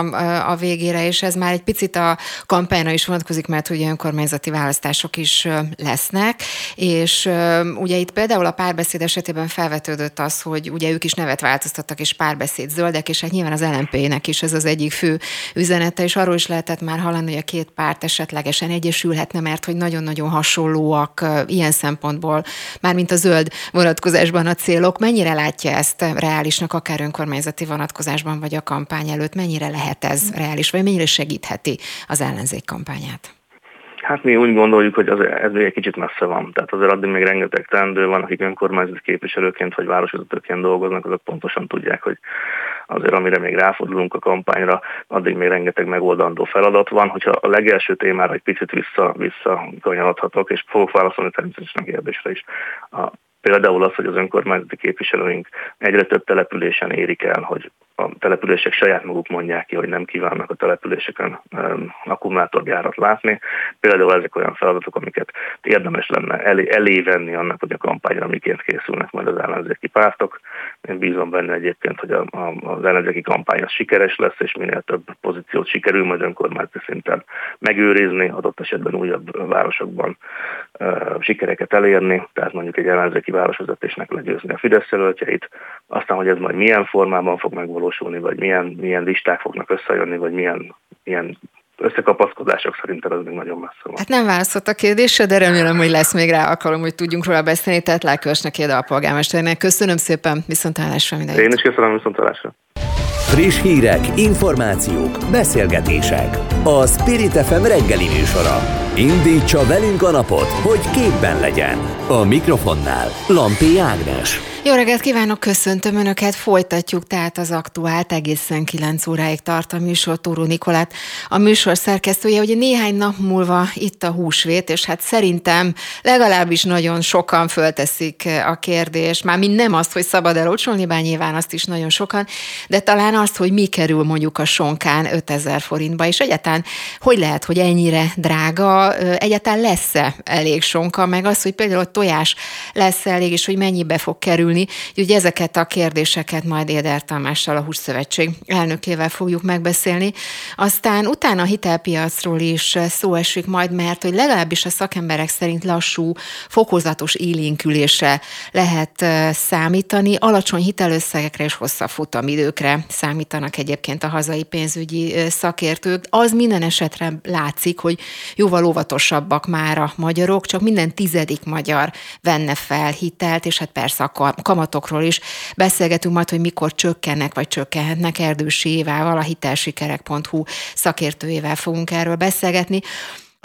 a végére, és ez már egy picit a kampányra is vonatkozik, mert ugye önkormányzati választások is lesznek, és ugye itt például a párbeszéd esetében felvetődött az, hogy ugye ők is nevet változtattak, és párbeszéd zöldek, és hát nyilván az LMP-nek is ez az egyik fő üzenete, és arról is lehetett már hallani, hogy a két párt esetlegesen egyesülhetne, mert hogy nagyon-nagyon hasonlóak ilyen szempontból, mármint a zöld vonatkozásban a célok. Mennyire látja ezt reálisnak, akár önkormányzati vonatkozásban, vagy a kampány előtt, mennyire lehet ez reális, vagy mennyire segítheti az ellenzék kampányát? Hát mi úgy gondoljuk, hogy az, ez még egy kicsit messze van. Tehát azért addig még rengeteg teendő van, akik önkormányzati képviselőként vagy városvezetőként dolgoznak, azok pontosan tudják, hogy azért amire még ráfordulunk a kampányra, addig még rengeteg megoldandó feladat van. Hogyha a legelső témára egy picit vissza, visszakanyarodhatok, és fogok válaszolni természetesen a kérdésre is. A, például az, hogy az önkormányzati képviselőink egyre több településen érik el, hogy a települések saját maguk mondják ki, hogy nem kívánnak a településeken um, akkumulátorgyárat látni. Például ezek olyan feladatok, amiket érdemes lenne elé, elé venni annak, hogy a kampányra miként készülnek majd az ellenzéki pártok. Én bízom benne egyébként, hogy a, a, az ellenzéki kampány az sikeres lesz, és minél több pozíciót sikerül majd önkormányzati szinten megőrizni, adott esetben újabb városokban uh, sikereket elérni, tehát mondjuk egy ellenzéki városvezetésnek legyőzni a Fidesz jelöltjeit, aztán, hogy ez majd milyen formában fog megvalósulni, megvalósulni, vagy milyen, milyen listák fognak összejönni, vagy milyen, milyen összekapaszkodások szerintem ez még nagyon messze van. Hát nem válaszolt a kérdésre, de remélem, hogy lesz még rá alkalom, hogy tudjunk róla beszélni, tehát Lákosnak a polgármesternek. Köszönöm szépen, viszontlátásra mindenkit. Én is köszönöm, viszontlátásra. Friss hírek, információk, beszélgetések. A Spirit FM reggeli műsora. Indítsa velünk a napot, hogy képben legyen. A mikrofonnál Lampi Ágnes. Jó reggelt kívánok, köszöntöm Önöket, folytatjuk tehát az aktuált, egészen 9 óráig tart a műsor Tóró Nikolát. A műsor szerkesztője, hogy néhány nap múlva itt a húsvét, és hát szerintem legalábbis nagyon sokan fölteszik a kérdést, már mind nem azt, hogy szabad elolcsolni, bár nyilván azt is nagyon sokan, de talán azt, hogy mi kerül mondjuk a sonkán 5000 forintba, és egyáltalán hogy lehet, hogy ennyire drága, egyáltalán lesz-e elég sonka, meg az, hogy például a tojás lesz elég, és hogy mennyibe fog kerülni kerülni. Úgyhogy ezeket a kérdéseket majd Éder Tamással, a Hússzövetség elnökével fogjuk megbeszélni. Aztán utána a hitelpiacról is szó esik majd, mert hogy legalábbis a szakemberek szerint lassú, fokozatos élénkülésre lehet számítani, alacsony hitelösszegekre és hosszabb futamidőkre számítanak egyébként a hazai pénzügyi szakértők. Az minden esetre látszik, hogy jóval óvatosabbak már a magyarok, csak minden tizedik magyar venne fel hitelt, és hát persze a kamatokról is beszélgetünk majd, hogy mikor csökkennek, vagy csökkenhetnek Erdősi Évával, a hitelsikerek.hu szakértőjével fogunk erről beszélgetni.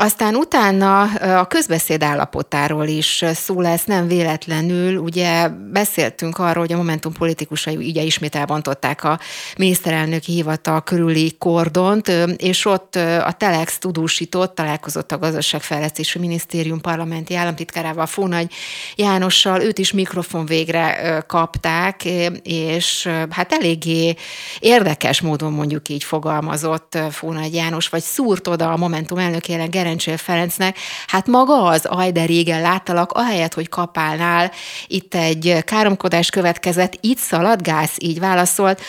Aztán utána a közbeszéd állapotáról is szó lesz, nem véletlenül. Ugye beszéltünk arról, hogy a Momentum politikusai ugye ismét elbontották a miniszterelnöki hivatal körüli kordont, és ott a Telex tudósított, találkozott a Gazdaságfejlesztési Minisztérium parlamenti államtitkárával, Fónagy Jánossal, őt is mikrofon végre kapták, és hát eléggé érdekes módon mondjuk így fogalmazott Fónagy János, vagy szúrt oda a Momentum elnökének Gerencsél Ferencnek, hát maga az, aj, de régen láttalak, ahelyett, hogy kapálnál, itt egy káromkodás következett, itt szaladgász, így válaszolt,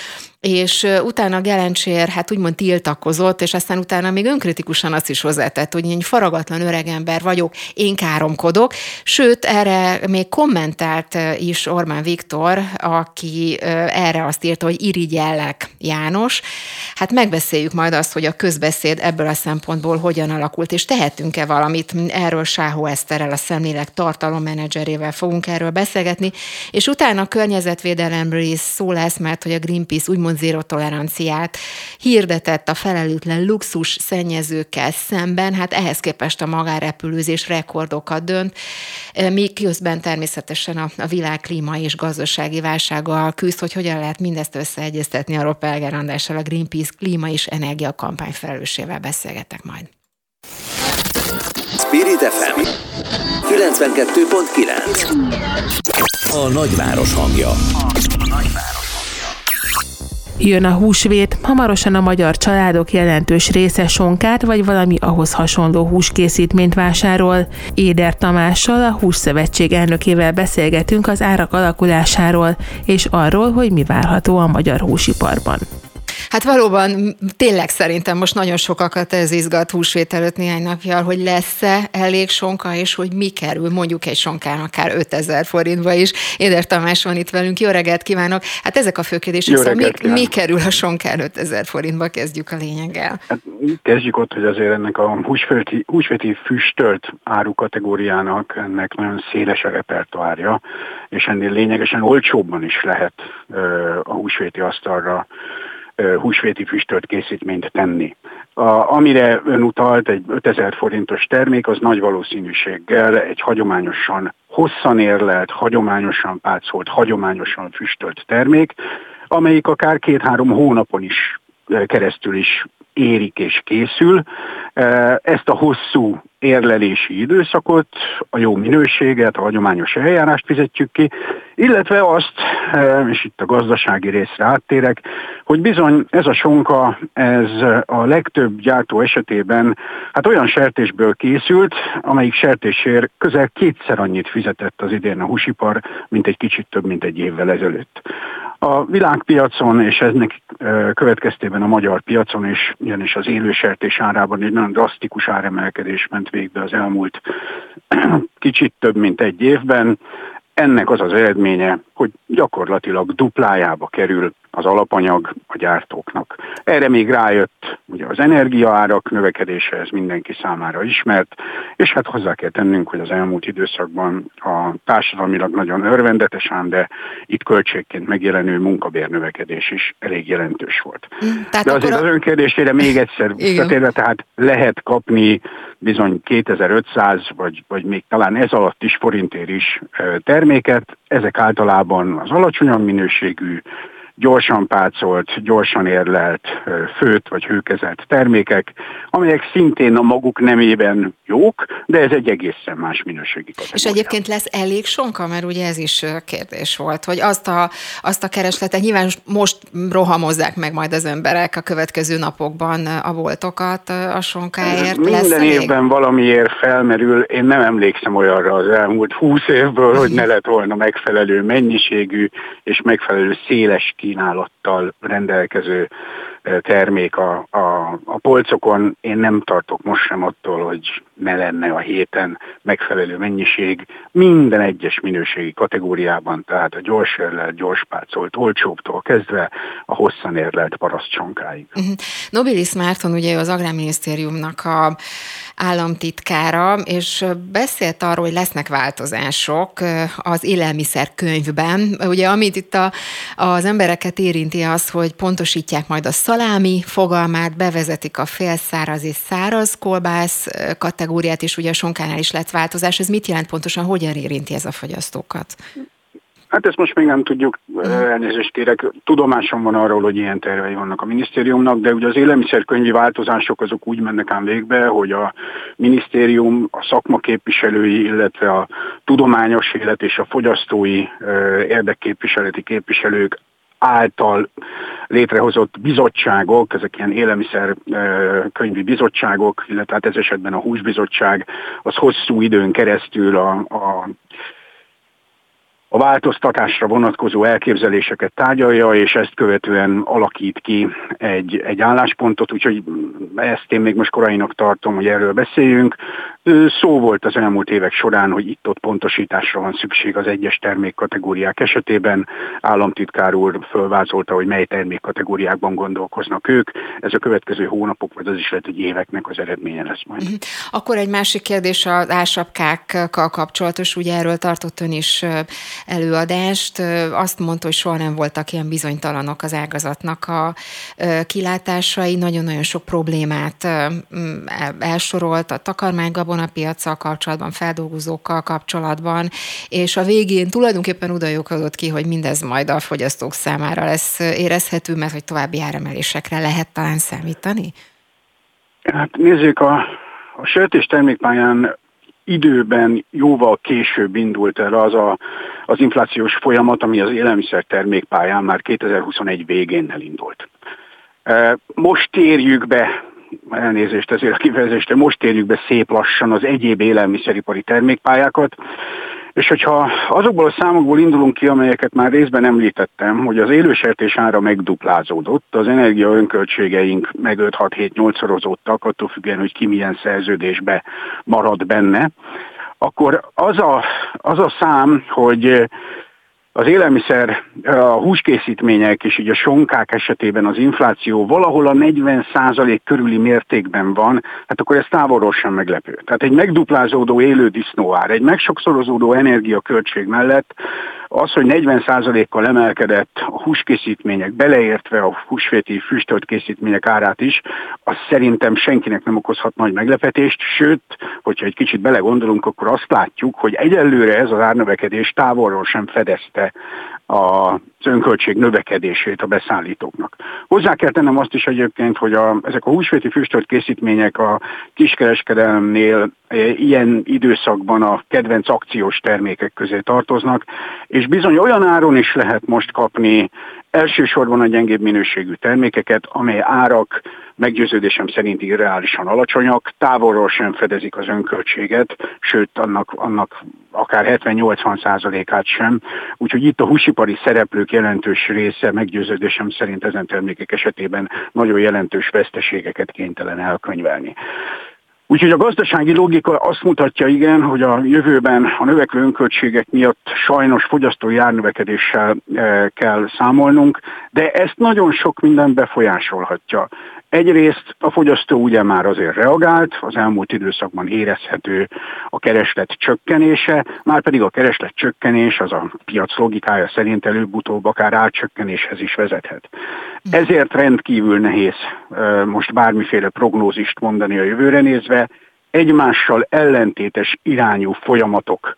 és utána Gelencsér hát úgymond tiltakozott, és aztán utána még önkritikusan azt is hozzátett, hogy egy faragatlan öregember vagyok, én káromkodok, sőt, erre még kommentált is Orbán Viktor, aki erre azt írta, hogy irigyellek János. Hát megbeszéljük majd azt, hogy a közbeszéd ebből a szempontból hogyan alakult, és tehetünk-e valamit. Erről Sáhó Eszterrel, a szemlélek tartalommenedzserével fogunk erről beszélgetni, és utána a környezetvédelemről is szó lesz, mert hogy a Greenpeace úgymond úgymond zéro toleranciát hirdetett a felelőtlen luxus szennyezőkkel szemben, hát ehhez képest a magárepülőzés rekordokat dönt, míg közben természetesen a, a világ klíma és gazdasági válsággal küzd, hogy hogyan lehet mindezt összeegyeztetni a Ropelger Andrással, a Greenpeace klíma és energia kampány felelősével beszélgetek majd. Spirit FM 92.9 A nagyváros hangja. A nagyváros. Jön a húsvét, hamarosan a magyar családok jelentős része sonkát vagy valami ahhoz hasonló húskészítményt vásárol. Éder Tamással, a Hússzövetség elnökével beszélgetünk az árak alakulásáról, és arról, hogy mi várható a magyar húsiparban. Hát valóban tényleg szerintem most nagyon sokakat ez izgat húsvét előtt néhány napja, hogy lesz-e elég sonka, és hogy mi kerül mondjuk egy sonkán akár 5000 forintba is. Éder Tamás van itt velünk, jó reggelt kívánok! Hát ezek a fő kérdések, szóval mi, mi kerül a sonkán 5000 forintba, kezdjük a lényeggel. Hát, kezdjük ott, hogy azért ennek a húsvéti, húsvéti füstölt árukategóriának ennek nagyon széles a repertoárja, és ennél lényegesen olcsóbban is lehet a húsvéti asztalra húsvéti füstölt készítményt tenni. A, amire ön utalt, egy 5000 forintos termék, az nagy valószínűséggel egy hagyományosan hosszan érlelt, hagyományosan pácolt, hagyományosan füstölt termék, amelyik akár két-három hónapon is keresztül is érik és készül. Ezt a hosszú érlelési időszakot, a jó minőséget, a hagyományos eljárást fizetjük ki, illetve azt, és itt a gazdasági részre áttérek, hogy bizony ez a sonka, ez a legtöbb gyártó esetében hát olyan sertésből készült, amelyik sertésért közel kétszer annyit fizetett az idén a húsipar, mint egy kicsit több, mint egy évvel ezelőtt. A világpiacon és eznek következtében a magyar piacon is, ugyanis az élősertés árában egy nagyon drasztikus áremelkedés ment végbe az elmúlt kicsit több mint egy évben. Ennek az az eredménye, hogy gyakorlatilag duplájába kerül az alapanyag a gyártóknak. Erre még rájött ugye az energiaárak növekedése, ez mindenki számára ismert, és hát hozzá kell tennünk, hogy az elmúlt időszakban a társadalmilag nagyon örvendetes, ám de itt költségként megjelenő munkabérnövekedés is elég jelentős volt. Mm, tehát de azért a... az önkérdésére még egyszer visszatérve, tehát lehet kapni bizony 2500 vagy, vagy még talán ez alatt is forintér is terméket, ezek általában az alacsonyan minőségű, gyorsan pácolt, gyorsan érlelt, főt vagy hőkezelt termékek, amelyek szintén a maguk nemében jók, de ez egy egészen más minőségi kategória. És egyébként lesz elég sonka, mert ugye ez is kérdés volt, hogy azt a, azt a keresletet, nyilván most rohamozzák meg majd az emberek a következő napokban a boltokat a sonkáért. Minden lesz évben elég? valamiért felmerül, én nem emlékszem olyanra az elmúlt húsz évből, hogy ne lett volna megfelelő mennyiségű és megfelelő széles kínálattal rendelkező termék a, a, a polcokon. Én nem tartok most sem attól, hogy ne lenne a héten megfelelő mennyiség minden egyes minőségi kategóriában, tehát a gyors érlelt, gyors pácolt, olcsóbbtól kezdve a hosszan érlelt parasztcsonkáig. Uh-huh. Nobilis Márton ugye az Agrárminisztériumnak a államtitkára, és beszélt arról, hogy lesznek változások az élelmiszerkönyvben. Ugye, amit itt a, az embereket érinti az, hogy pontosítják majd a szalámi fogalmát, bevezetik a félszáraz és száraz kolbász kategóriát, és ugye a sonkánál is lett változás. Ez mit jelent pontosan, hogyan érinti ez a fogyasztókat? Hát ezt most még nem tudjuk, elnézést kérek. Tudomásom van arról, hogy ilyen tervei vannak a minisztériumnak, de ugye az élelmiszerkönyvi változások azok úgy mennek ám végbe, hogy a minisztérium, a szakmaképviselői, illetve a tudományos élet és a fogyasztói érdekképviseleti képviselők által létrehozott bizottságok, ezek ilyen élelmiszer könyvi bizottságok, illetve hát ez esetben a húsbizottság, az hosszú időn keresztül a, a a változtatásra vonatkozó elképzeléseket tárgyalja, és ezt követően alakít ki egy, egy álláspontot, úgyhogy ezt én még most korainak tartom, hogy erről beszéljünk. Szó volt az elmúlt évek során, hogy itt-ott pontosításra van szükség az egyes termékkategóriák esetében. Államtitkár úr fölvázolta, hogy mely termékkategóriákban gondolkoznak ők. Ez a következő hónapok, vagy az is lehet, hogy éveknek az eredménye lesz majd. Mhm. Akkor egy másik kérdés az ásapkákkal kapcsolatos, ugye erről tartott ön is előadást. Azt mondta, hogy soha nem voltak ilyen bizonytalanok az ágazatnak a kilátásai, nagyon-nagyon sok problémát elsorolt a takarmánygabona piacsal kapcsolatban, feldolgozókkal kapcsolatban, és a végén tulajdonképpen oda ki, hogy mindez majd a fogyasztók számára lesz érezhető, mert hogy további áremelésekre lehet talán számítani? Hát nézzük, a, a sört termékpályán időben jóval később indult el az a, az inflációs folyamat, ami az élelmiszer termékpályán már 2021 végén elindult. E, most térjük be, elnézést ezért a kifejezést, most térjük be szép lassan az egyéb élelmiszeripari termékpályákat, és hogyha azokból a számokból indulunk ki, amelyeket már részben említettem, hogy az élősertés ára megduplázódott, az energia önköltségeink meg 5-6-7-8 szorozódtak, attól függően, hogy ki milyen szerződésbe marad benne, akkor az a, az a szám, hogy az élelmiszer, a húskészítmények és így a sonkák esetében az infláció valahol a 40% körüli mértékben van, hát akkor ez távolról sem meglepő. Tehát egy megduplázódó élő disznóár, egy megsokszorozódó energiaköltség mellett az, hogy 40%-kal emelkedett a húskészítmények, beleértve a húsvéti füstölt készítmények árát is, az szerintem senkinek nem okozhat nagy meglepetést, sőt, hogyha egy kicsit belegondolunk, akkor azt látjuk, hogy egyelőre ez az árnövekedés távolról sem fedezte az önköltség növekedését a beszállítóknak. Hozzá kell tennem azt is egyébként, hogy a, ezek a húsvéti füstölt készítmények a kiskereskedelemnél e, ilyen időszakban a kedvenc akciós termékek közé tartoznak, és bizony olyan áron is lehet most kapni elsősorban a gyengébb minőségű termékeket, amely árak meggyőződésem szerint irreálisan alacsonyak, távolról sem fedezik az önköltséget, sőt annak, annak akár 70-80 százalékát sem. Úgyhogy itt a húsipari szereplők jelentős része meggyőződésem szerint ezen termékek esetében nagyon jelentős veszteségeket kénytelen elkönyvelni. Úgyhogy a gazdasági logika azt mutatja igen, hogy a jövőben a növekvő önköltségek miatt sajnos fogyasztói árnövekedéssel eh, kell számolnunk, de ezt nagyon sok minden befolyásolhatja. Egyrészt a fogyasztó ugye már azért reagált, az elmúlt időszakban érezhető a kereslet csökkenése, már pedig a kereslet csökkenés az a piac logikája szerint előbb-utóbb akár árcsökkenéshez is vezethet. Ezért rendkívül nehéz most bármiféle prognózist mondani a jövőre nézve, egymással ellentétes irányú folyamatok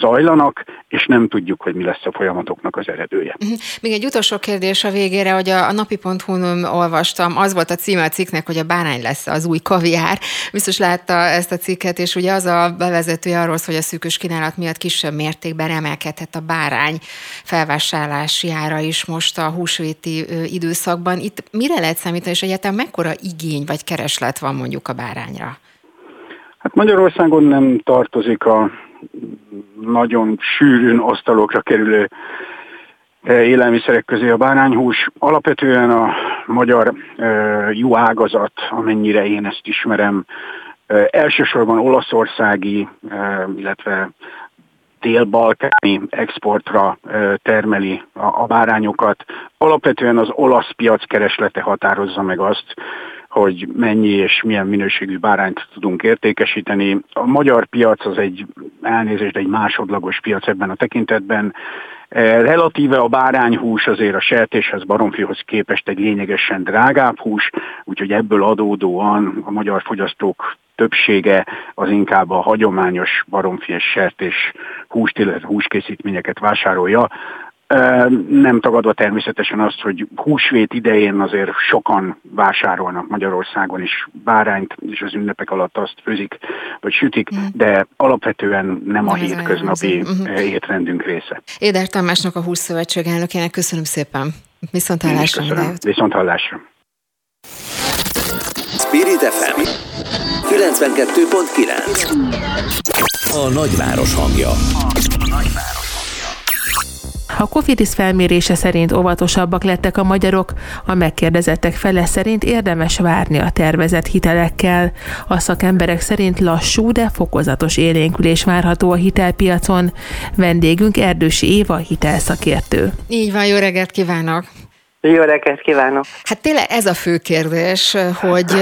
zajlanak, és nem tudjuk, hogy mi lesz a folyamatoknak az eredője. Mhm. Még egy utolsó kérdés a végére, hogy a, a napi.hu-n olvastam, az volt a címe a cikknek, hogy a bárány lesz az új kaviár. Biztos látta ezt a cikket, és ugye az a bevezetője arról, hogy a szűkös kínálat miatt kisebb mértékben emelkedhet a bárány felvásárlási ára is most a húsvéti időszakban. Itt mire lehet számítani, és egyáltalán mekkora igény vagy kereslet van mondjuk a bárányra? Hát Magyarországon nem tartozik a nagyon sűrűn asztalokra kerülő eh, élelmiszerek közé a bárányhús. Alapvetően a magyar eh, jó ágazat, amennyire én ezt ismerem, eh, elsősorban olaszországi, illetve dél-balkáni exportra termeli a, bárányokat. Alapvetően az olasz piac kereslete határozza meg azt, hogy mennyi és milyen minőségű bárányt tudunk értékesíteni. A magyar piac az egy elnézést, egy másodlagos piac ebben a tekintetben. E, relatíve a bárányhús azért a sertéshez, baromfihoz képest egy lényegesen drágább hús, úgyhogy ebből adódóan a magyar fogyasztók többsége az inkább a hagyományos baromfi és sertés húst, illetve húskészítményeket vásárolja. Nem tagadva természetesen azt, hogy húsvét idején azért sokan vásárolnak Magyarországon is bárányt, és az ünnepek alatt azt főzik, vagy sütik, mm. de alapvetően nem a hétköznapi mm-hmm. étrendünk része. Éder Tamásnak a Húszszövetség elnökének köszönöm szépen. Viszont hallásra. Viszont hallásra. Spirit FM 92.9 A nagyváros hangja. A nagyváros. A Cofidis felmérése szerint óvatosabbak lettek a magyarok, a megkérdezettek fele szerint érdemes várni a tervezett hitelekkel. A szakemberek szerint lassú, de fokozatos élénkülés várható a hitelpiacon. Vendégünk Erdősi Éva hitelszakértő. Így van, jó reggelt kívánok! Jó reggelt kívánok! Hát tényleg ez a fő kérdés, hogy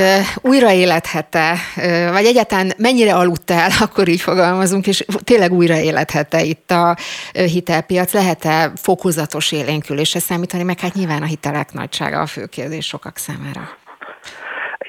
újraélethet-e, vagy egyáltalán mennyire aludtál, akkor így fogalmazunk, és tényleg újraélethet-e itt a hitelpiac, lehet-e fokozatos élénkülésre számítani, meg hát nyilván a hitelek nagysága a fő kérdés sokak számára.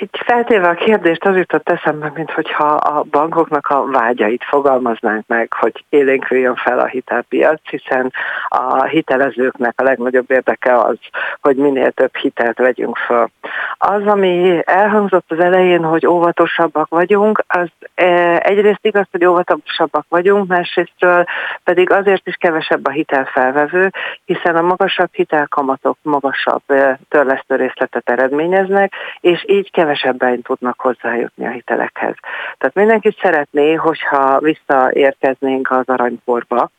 Így feltéve a kérdést az jutott eszembe, mint hogyha a bankoknak a vágyait fogalmaznánk meg, hogy élénküljön fel a hitelpiac, hiszen a hitelezőknek a legnagyobb érdeke az, hogy minél több hitelt vegyünk föl. Az, ami elhangzott az elején, hogy óvatosabbak vagyunk, az e, egyrészt igaz, hogy óvatosabbak vagyunk, másrésztől pedig azért is kevesebb a hitelfelvevő, hiszen a magasabb hitelkamatok magasabb e, törlesztő részletet eredményeznek, és így kevesebben tudnak hozzájutni a hitelekhez. Tehát mindenki szeretné, hogyha visszaérkeznénk az aranykorba,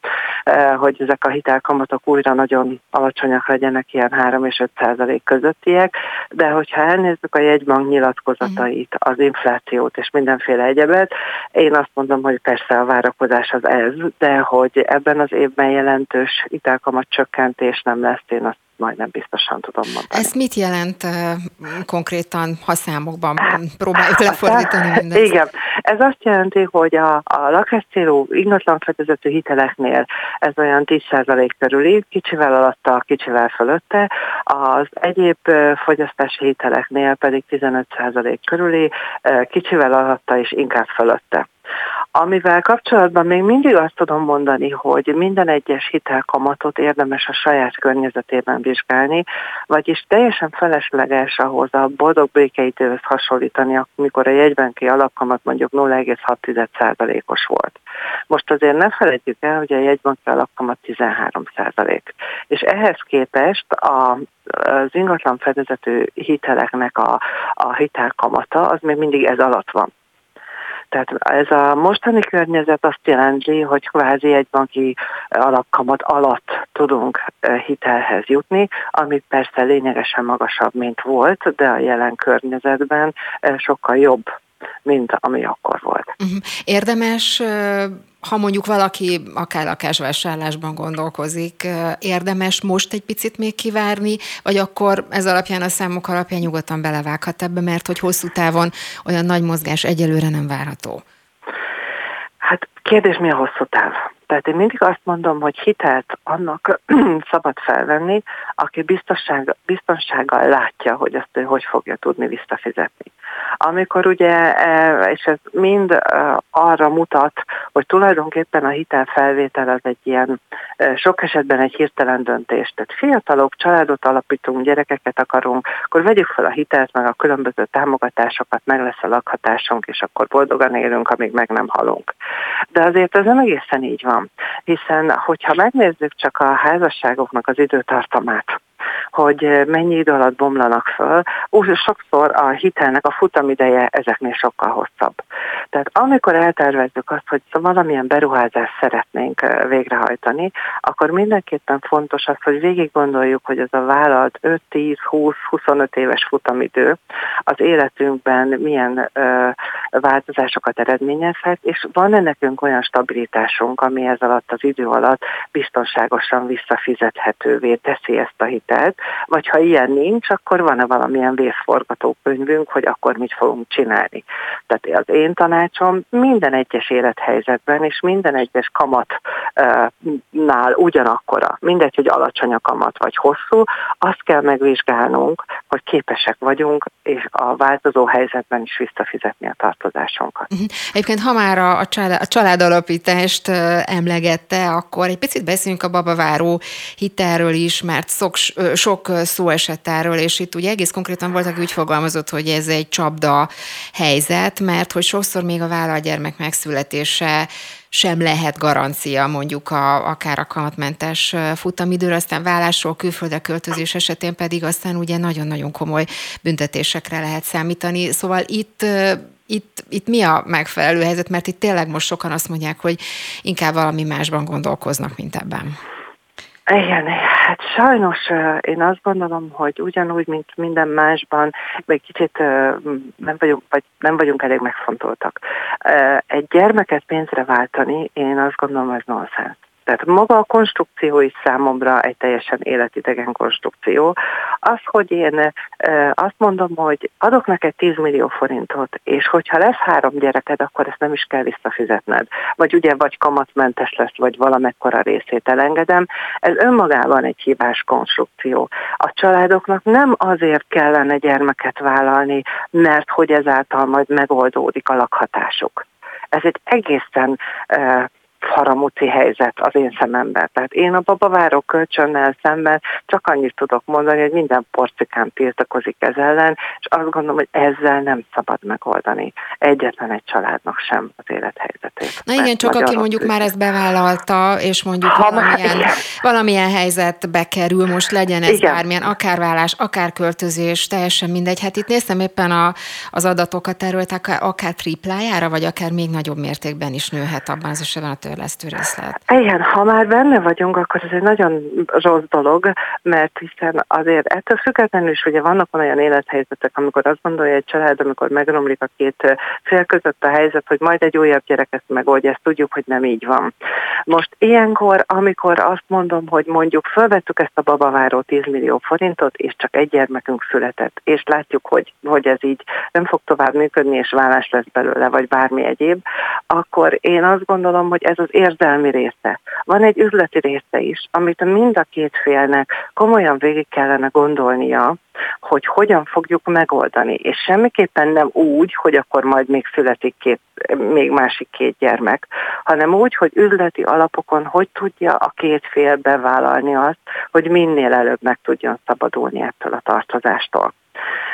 eh, hogy ezek a hitelkamatok újra nagyon alacsonyak legyenek, ilyen 3 és 5 százalék közöttiek, de hogyha elnézzük a jegybank nyilatkozatait, az inflációt és mindenféle egyebet, én azt mondom, hogy persze a várakozás az ez, de hogy ebben az évben jelentős hitelkamat csökkentés nem lesz, én azt majdnem biztosan tudom mondani. Ez mit jelent uh, konkrétan, ha számokban próbáljuk lefordítani mindezt? Igen, ez azt jelenti, hogy a, a lakáscélú ingatlanfedezető hiteleknél ez olyan 10% körüli, kicsivel alatta, kicsivel fölötte, az egyéb fogyasztási hiteleknél pedig 15% körüli, kicsivel alatta és inkább fölötte. Amivel kapcsolatban még mindig azt tudom mondani, hogy minden egyes hitelkamatot érdemes a saját környezetében vizsgálni, vagyis teljesen felesleges ahhoz a boldog békeidőhöz hasonlítani, amikor a jegybanki alapkamat mondjuk 0,6%-os volt. Most azért ne felejtjük el, hogy a jegybanki alapkamat 13%. És ehhez képest a az ingatlan fedezető hiteleknek a, a hitelkamata az még mindig ez alatt van. Tehát ez a mostani környezet azt jelenti, hogy kvázi egy banki alapkamat alatt tudunk hitelhez jutni, ami persze lényegesen magasabb, mint volt, de a jelen környezetben sokkal jobb, mint ami akkor volt. Mhm. Érdemes ha mondjuk valaki akár lakásvásárlásban gondolkozik, érdemes most egy picit még kivárni, vagy akkor ez alapján a számok alapján nyugodtan belevághat ebbe, mert hogy hosszú távon olyan nagy mozgás egyelőre nem várható. Hát kérdés mi a hosszú táv? Tehát én mindig azt mondom, hogy hitelt annak szabad felvenni, aki biztonság, biztonsággal látja, hogy azt ő hogy fogja tudni visszafizetni. Amikor ugye, e, és ez mind e, arra mutat, hogy tulajdonképpen a hitelfelvétel az egy ilyen, e, sok esetben egy hirtelen döntés. Tehát fiatalok, családot alapítunk, gyerekeket akarunk, akkor vegyük fel a hitelt, meg a különböző támogatásokat, meg lesz a lakhatásunk, és akkor boldogan élünk, amíg meg nem halunk. De azért ez nem egészen így van, hiszen hogyha megnézzük csak a házasságoknak az időtartamát, hogy mennyi idő alatt bomlanak föl, úgy sokszor a hitelnek a futamideje ezeknél sokkal hosszabb. Tehát amikor eltervezzük azt, hogy valamilyen beruházást szeretnénk végrehajtani, akkor mindenképpen fontos az, hogy végig gondoljuk, hogy ez a vállalt 5, 10, 20, 25 éves futamidő az életünkben milyen ö, változásokat eredményezhet, és van-e nekünk olyan stabilitásunk, ami ez alatt az idő alatt biztonságosan visszafizethetővé teszi ezt a hitelt, vagy ha ilyen nincs, akkor van-e valamilyen vészforgatókönyvünk, hogy akkor mit fogunk csinálni. Tehát az én tanácsom minden egyes élethelyzetben és minden egyes kamatnál ugyanakkora, mindegy, hogy alacsony a kamat vagy hosszú, azt kell megvizsgálnunk, hogy képesek vagyunk, és a változó helyzetben is visszafizetni a tartozásunkat. Mhm. Egyébként, ha már a, család, a családalapítást emlegette, akkor egy picit beszéljünk a babaváró hitelről is, mert sok, sok szó esett erről, és itt ugye egész konkrétan voltak úgy fogalmazott, hogy ez egy csapda helyzet, mert hogy sokszor még a vállalt gyermek megszületése sem lehet garancia mondjuk a, akár a kamatmentes futamidőre, aztán vállásról, külföldre költözés esetén pedig aztán ugye nagyon-nagyon komoly büntetésekre lehet számítani. Szóval itt itt, itt mi a megfelelő helyzet, mert itt tényleg most sokan azt mondják, hogy inkább valami másban gondolkoznak, mint ebben. Igen, hát sajnos én azt gondolom, hogy ugyanúgy, mint minden másban, egy kicsit nem vagyunk, vagy nem vagyunk elég megfontoltak. Egy gyermeket pénzre váltani, én azt gondolom, ez nonsens. Tehát maga a konstrukció is számomra egy teljesen életidegen konstrukció. Az, hogy én azt mondom, hogy adok neked 10 millió forintot, és hogyha lesz három gyereked, akkor ezt nem is kell visszafizetned. Vagy ugye vagy kamatmentes lesz, vagy valamekkora részét elengedem. Ez önmagában egy hibás konstrukció. A családoknak nem azért kellene gyermeket vállalni, mert hogy ezáltal majd megoldódik a lakhatásuk. Ez egy egészen faramúci helyzet az én szememben. Tehát én a babaváró kölcsönnel szemben csak annyit tudok mondani, hogy minden porcikán tiltakozik ez ellen, és azt gondolom, hogy ezzel nem szabad megoldani egyetlen egy családnak sem az élethelyzetét. Na igen, csak aki mondjuk már ezt bevállalta, és mondjuk ha valamilyen, már, valamilyen helyzetbe kerül, most legyen ez igen. bármilyen, akár vállás, akár költözés, teljesen mindegy. Hát itt néztem éppen a, az adatokat erről, akár, akár triplájára, vagy akár még nagyobb mértékben is nőhet abban az esetben a törlesztő részlet. Igen, ha már benne vagyunk, akkor ez egy nagyon rossz dolog, mert hiszen azért ettől függetlenül is ugye vannak olyan élethelyzetek, amikor azt gondolja egy család, amikor megromlik a két fél között a helyzet, hogy majd egy újabb gyerek ezt megoldja, ezt tudjuk, hogy nem így van. Most ilyenkor, amikor azt mondom, hogy mondjuk felvettük ezt a babaváró 10 millió forintot, és csak egy gyermekünk született, és látjuk, hogy, hogy ez így nem fog tovább működni, és vállás lesz belőle, vagy bármi egyéb, akkor én azt gondolom, hogy ez az érzelmi része. Van egy üzleti része is, amit mind a két félnek komolyan végig kellene gondolnia, hogy hogyan fogjuk megoldani, és semmiképpen nem úgy, hogy akkor majd még születik két, még másik két gyermek, hanem úgy, hogy üzleti alapokon hogy tudja a két fél bevállalni azt, hogy minél előbb meg tudjon szabadulni ettől a tartozástól.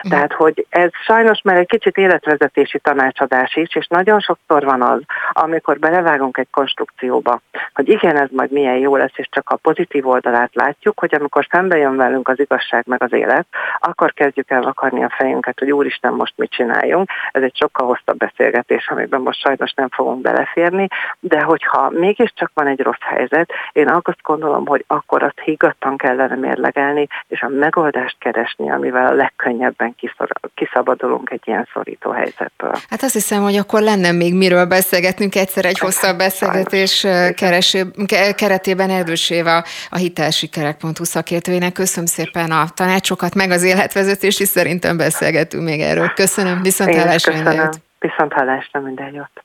Mhm. Tehát, hogy ez sajnos már egy kicsit életvezetési tanácsadás is, és nagyon sokszor van az, amikor belevágunk egy konstrukcióba, hogy igen, ez majd milyen jó lesz, és csak a pozitív oldalát látjuk, hogy amikor szembe jön velünk az igazság meg az élet, akkor kezdjük el vakarni a fejünket, hogy úristen, most mit csináljunk. Ez egy sokkal hosszabb beszélgetés, amiben most sajnos nem fogunk beleférni, de hogyha mégiscsak van egy rossz helyzet, én azt gondolom, hogy akkor azt higgadtan kellene mérlegelni, és a megoldást keresni, amivel a legkönnyebben egyszerűen kiszabadulunk egy ilyen szorító helyzetből. Hát azt hiszem, hogy akkor lenne még miről beszélgetnünk egyszer egy hosszabb beszélgetés kereső, keretében Erdőséva a hitelsikerek.hu szakértőjének. Köszönöm szépen a tanácsokat, meg az életvezetést is szerintem beszélgetünk még erről. Köszönöm, viszont hallásra minden Viszont hallásra minden jót.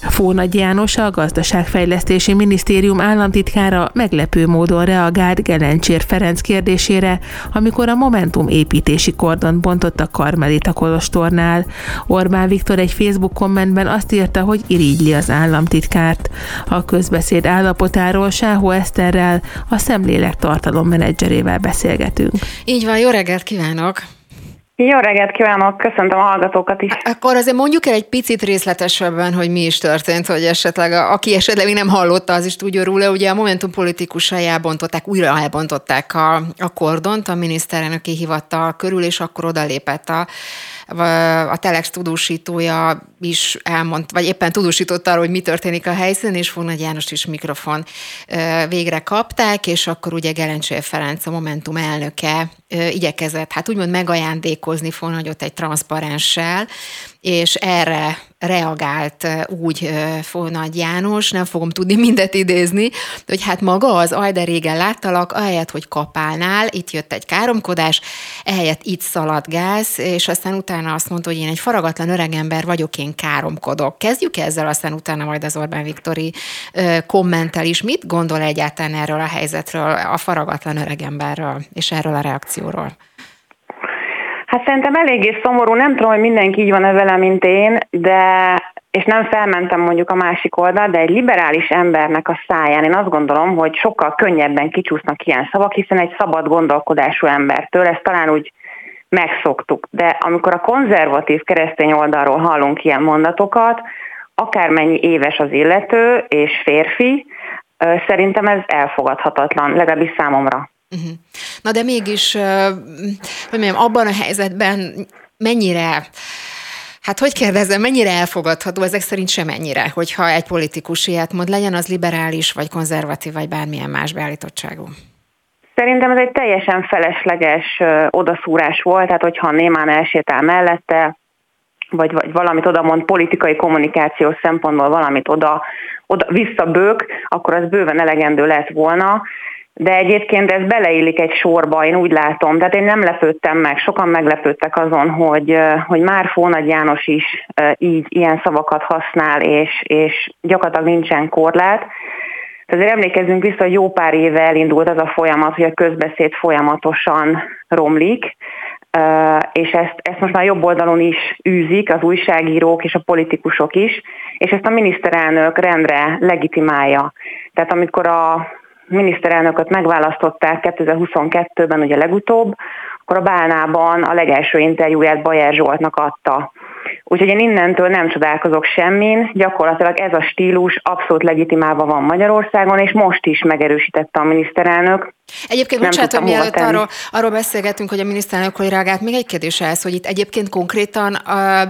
Fónagy János, a Gazdaságfejlesztési Minisztérium államtitkára meglepő módon reagált Gelencsér Ferenc kérdésére, amikor a Momentum építési kordon bontott a Karmelita Kolostornál. Orbán Viktor egy Facebook kommentben azt írta, hogy irigyli az államtitkárt. A közbeszéd állapotáról Sáhó Eszterrel, a szemlélek tartalom menedzserével beszélgetünk. Így van, jó reggelt kívánok! Jó reggelt kívánok, köszöntöm a hallgatókat is. Akkor azért mondjuk el egy picit részletesebben, hogy mi is történt, hogy esetleg aki esetleg még nem hallotta, az is tudja róla. Ugye a Momentum politikusai elbontották, újra elbontották a, a kordont a miniszterelnöki hivatal körül, és akkor odalépett a a Telex tudósítója is elmond, vagy éppen tudósította arról, hogy mi történik a helyszínen, és Fognagy János is mikrofon végre kapták, és akkor ugye Gelencsél Ferenc, a Momentum elnöke igyekezett, hát úgymond megajándékozni Fognagyot egy transzparenssel, és erre reagált úgy Nagy János, nem fogom tudni mindet idézni, hogy hát maga az Ajde régen láttalak, ahelyett, hogy kapálnál, itt jött egy káromkodás, ehelyett itt szaladgálsz, és aztán utána azt mondta, hogy én egy faragatlan öregember vagyok, én káromkodok. Kezdjük ezzel, aztán utána majd az Orbán Viktori kommentel is. Mit gondol egyáltalán erről a helyzetről, a faragatlan öregemberről, és erről a reakcióról? Hát szerintem eléggé szomorú, nem tudom, hogy mindenki így van-e vele, mint én, de és nem felmentem mondjuk a másik oldal, de egy liberális embernek a száján én azt gondolom, hogy sokkal könnyebben kicsúsznak ilyen szavak, hiszen egy szabad gondolkodású embertől ezt talán úgy megszoktuk. De amikor a konzervatív keresztény oldalról hallunk ilyen mondatokat, akármennyi éves az illető és férfi, szerintem ez elfogadhatatlan, legalábbis számomra. Uh-huh. Na de mégis, hogy mondjam, abban a helyzetben mennyire Hát hogy kérdezem, mennyire elfogadható, ezek szerint sem ennyire, hogyha egy politikus ilyet mond, legyen az liberális, vagy konzervatív, vagy bármilyen más beállítottságú? Szerintem ez egy teljesen felesleges odaszúrás volt, tehát hogyha Némán elsétál mellette, vagy, vagy valamit oda mond politikai kommunikáció szempontból valamit oda, oda visszabők, akkor az bőven elegendő lett volna de egyébként ez beleillik egy sorba, én úgy látom. Tehát én nem lepődtem meg, sokan meglepődtek azon, hogy, hogy már Fónagy János is így ilyen szavakat használ, és, és gyakorlatilag nincsen korlát. Azért emlékezzünk vissza, hogy jó pár éve elindult az a folyamat, hogy a közbeszéd folyamatosan romlik, és ezt, ezt most már jobb oldalon is űzik az újságírók és a politikusok is, és ezt a miniszterelnök rendre legitimálja. Tehát amikor a miniszterelnököt megválasztották 2022-ben ugye legutóbb, akkor a Bálnában a legelső interjúját Bajer Zsoltnak adta. Úgyhogy én innentől nem csodálkozok semmin, gyakorlatilag ez a stílus abszolút legitimálva van Magyarországon, és most is megerősítette a miniszterelnök. Egyébként, bocsánat, hogy mielőtt arról, arról beszélgetünk, hogy a miniszterelnök hogy reagált, még egy kérdés ez, hogy itt egyébként konkrétan a,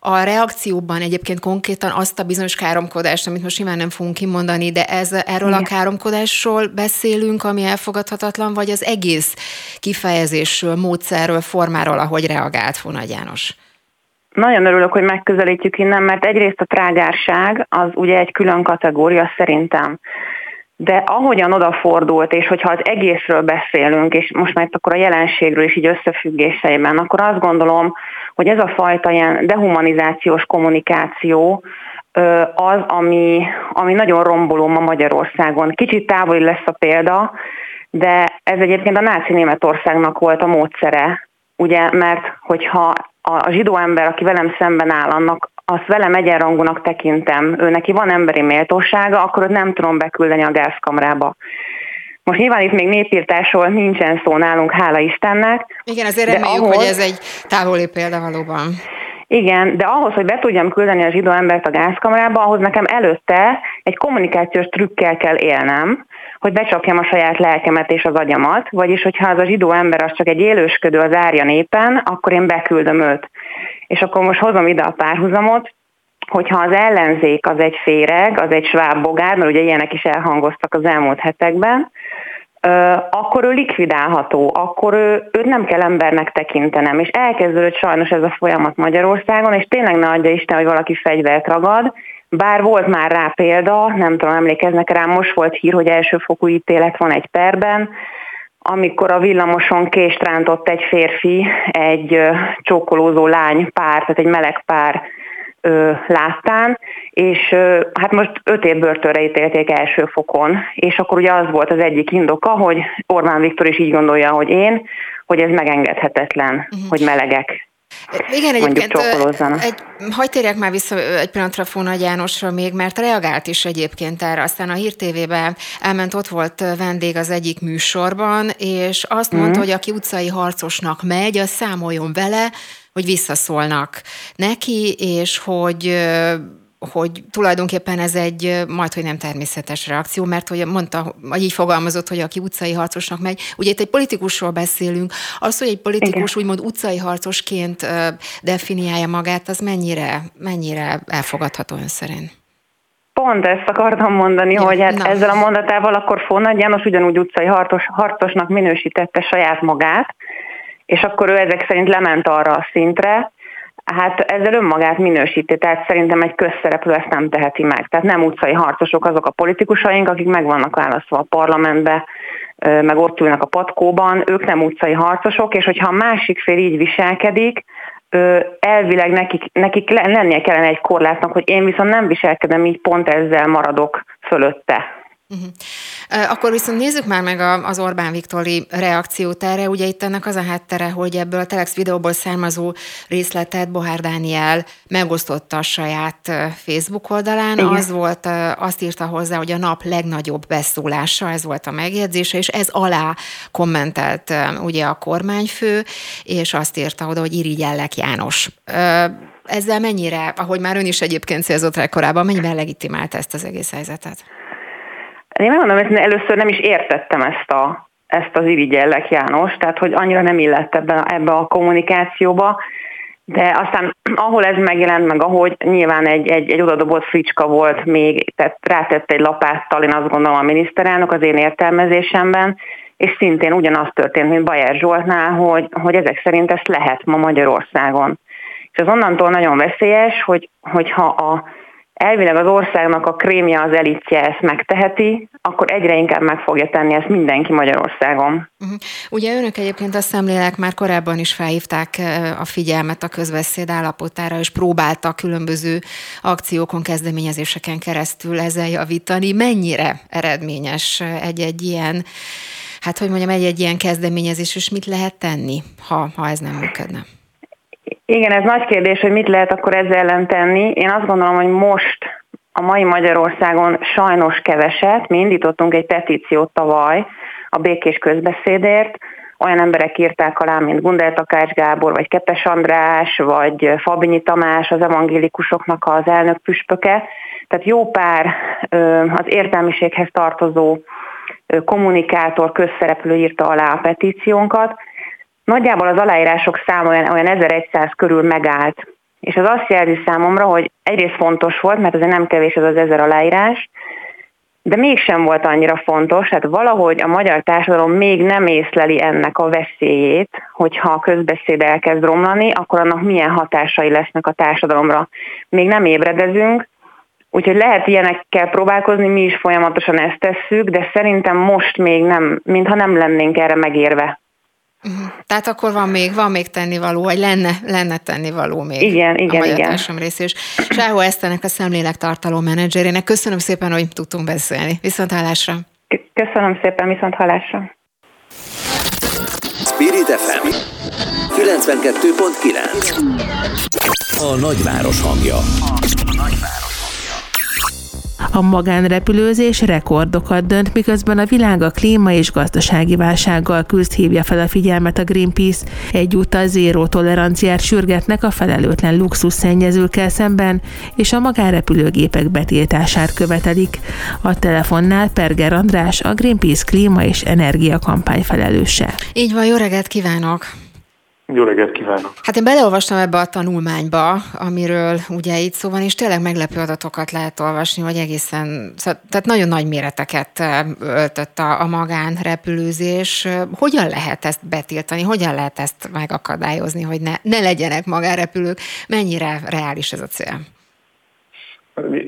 a reakcióban egyébként konkrétan azt a bizonyos káromkodást, amit most simán nem fogunk kimondani, de ez, erről Igen. a káromkodásról beszélünk, ami elfogadhatatlan, vagy az egész kifejezésről, módszerről, formáról, ahogy reagált Fonagy János? Nagyon örülök, hogy megközelítjük innen, mert egyrészt a trágárság az ugye egy külön kategória szerintem. De ahogyan odafordult, és hogyha az egészről beszélünk, és most már akkor a jelenségről is így összefüggéseiben, akkor azt gondolom, hogy ez a fajta ilyen dehumanizációs kommunikáció az, ami, ami nagyon romboló ma Magyarországon. Kicsit távoli lesz a példa, de ez egyébként a náci Németországnak volt a módszere, ugye, mert hogyha a zsidó ember, aki velem szemben áll, annak azt velem egyenrangúnak tekintem, ő neki van emberi méltósága, akkor őt nem tudom beküldeni a gázkamrába. Most nyilván itt még népírtásról nincsen szó nálunk, hála Istennek. Igen, azért reméljük, ahhoz, hogy ez egy távoli példa valóban. Igen, de ahhoz, hogy be tudjam küldeni a zsidó embert a gázkamrába, ahhoz nekem előtte egy kommunikációs trükkel kell élnem, hogy becsapjam a saját lelkemet és az agyamat, vagyis hogyha az a zsidó ember az csak egy élősködő az árja népen, akkor én beküldöm őt. És akkor most hozom ide a párhuzamot, hogyha az ellenzék az egy féreg, az egy sváb bogár, mert ugye ilyenek is elhangoztak az elmúlt hetekben, akkor ő likvidálható, akkor ő, őt nem kell embernek tekintenem. És elkezdődött sajnos ez a folyamat Magyarországon, és tényleg ne adja Isten, hogy valaki fegyvert ragad, bár volt már rá példa, nem tudom, emlékeznek rá, most volt hír, hogy elsőfokú ítélet van egy perben, amikor a villamoson kést rántott egy férfi egy csókolózó lány pár, tehát egy meleg pár ö, láttán, és ö, hát most öt év börtönre ítélték első fokon, és akkor ugye az volt az egyik indoka, hogy Orbán Viktor is így gondolja, hogy én, hogy ez megengedhetetlen, uh-huh. hogy melegek igen, egyébként egy, hagyd térjek már vissza egy pillanatra Fóna Jánosra még, mert reagált is egyébként erre. Aztán a Hír TV-be elment, ott volt vendég az egyik műsorban, és azt mm. mondta, hogy aki utcai harcosnak megy, az számoljon vele, hogy visszaszólnak neki, és hogy hogy tulajdonképpen ez egy majd, hogy nem természetes reakció, mert hogy mondta, vagy így fogalmazott, hogy aki utcai harcosnak megy. Ugye itt egy politikusról beszélünk, az, hogy egy politikus Igen. úgymond utcai harcosként definiálja magát, az mennyire, mennyire elfogadható ön szerint? Pont ezt akartam mondani, ja, hogy hát ezzel a mondatával akkor Fónagy János ugyanúgy utcai harcos, harcosnak minősítette saját magát, és akkor ő ezek szerint lement arra a szintre, Hát ezzel önmagát minősíti, tehát szerintem egy közszereplő ezt nem teheti meg. Tehát nem utcai harcosok azok a politikusaink, akik meg vannak választva a parlamentbe, meg ott ülnek a patkóban, ők nem utcai harcosok, és hogyha a másik fél így viselkedik, elvileg nekik, nekik lennie kellene egy korlátnak, hogy én viszont nem viselkedem így, pont ezzel maradok fölötte. Uh-huh. Akkor viszont nézzük már meg az Orbán Viktori reakciót erre. Ugye itt ennek az a háttere, hogy ebből a Telex videóból származó részletet Bohár Dániel megosztotta a saját Facebook oldalán. Igen. Az volt, azt írta hozzá, hogy a nap legnagyobb beszólása, ez volt a megjegyzése, és ez alá kommentelt ugye a kormányfő, és azt írta oda, hogy irigyellek János. Ezzel mennyire, ahogy már ön is egyébként célzott rá korábban, mennyivel legitimálta ezt az egész helyzetet? Én megmondom, hogy először nem is értettem ezt, a, ezt az irigyellek János, tehát hogy annyira nem illett ebbe, ebbe a kommunikációba, de aztán ahol ez megjelent meg, ahogy nyilván egy, egy, egy odadobott fricska volt még, tehát rátett egy lapáttal, én azt gondolom a miniszterelnök az én értelmezésemben, és szintén ugyanaz történt, mint Bajer Zsoltnál, hogy, hogy ezek szerint ezt lehet ma Magyarországon. És az onnantól nagyon veszélyes, hogy, hogyha a elvileg az országnak a krémje, az elitje ezt megteheti, akkor egyre inkább meg fogja tenni ezt mindenki Magyarországon. Uh-huh. Ugye önök egyébként a szemlélek már korábban is felhívták a figyelmet a közbeszéd állapotára, és próbáltak különböző akciókon, kezdeményezéseken keresztül ezzel javítani. Mennyire eredményes egy-egy ilyen, hát hogy mondjam, egy-egy ilyen kezdeményezés, és mit lehet tenni, ha, ha ez nem működne? Igen, ez nagy kérdés, hogy mit lehet akkor ezzel ellen tenni. Én azt gondolom, hogy most a mai Magyarországon sajnos keveset. Mi indítottunk egy petíciót tavaly a békés közbeszédért, olyan emberek írták alá, mint Gundel Takács Gábor, vagy Kepes András, vagy Fabinyi Tamás, az evangélikusoknak az elnök püspöke. Tehát jó pár az értelmiséghez tartozó kommunikátor, közszereplő írta alá a petíciónkat, Nagyjából az aláírások száma olyan, olyan 1100 körül megállt. És az azt jelzi számomra, hogy egyrészt fontos volt, mert azért nem kevés ez az ezer aláírás, de mégsem volt annyira fontos, tehát valahogy a magyar társadalom még nem észleli ennek a veszélyét, hogyha a közbeszéd elkezd romlani, akkor annak milyen hatásai lesznek a társadalomra. Még nem ébredezünk, úgyhogy lehet ilyenekkel próbálkozni, mi is folyamatosan ezt tesszük, de szerintem most még nem, mintha nem lennénk erre megérve. Uh-huh. Tehát akkor van még, van még tennivaló, vagy lenne, lenne tennivaló még igen, igen, a igen. rész is. Sáhó Esztenek a szemlélek tartalom menedzserének. Köszönöm szépen, hogy tudtunk beszélni. Viszont hallásra. Köszönöm szépen, viszont hallásra. Spirit FM 92.9 A nagyváros hangja. A nagyváros. A magánrepülőzés rekordokat dönt, miközben a világ a klíma és gazdasági válsággal küzd hívja fel a figyelmet a Greenpeace. Egyúttal zéró toleranciát sürgetnek a felelőtlen luxus szennyezőkkel szemben, és a magánrepülőgépek betiltását követelik. A telefonnál Perger András, a Greenpeace klíma és energia kampány felelőse. Így van, jó reggelt kívánok! Jó reggelt kívánok! Hát én beleolvastam ebbe a tanulmányba, amiről ugye itt szó van, és tényleg meglepő adatokat lehet olvasni, hogy egészen, szóval, tehát nagyon nagy méreteket öltött a, a magánrepülőzés. Hogyan lehet ezt betiltani, hogyan lehet ezt megakadályozni, hogy ne, ne legyenek magánrepülők? Mennyire reális ez a cél?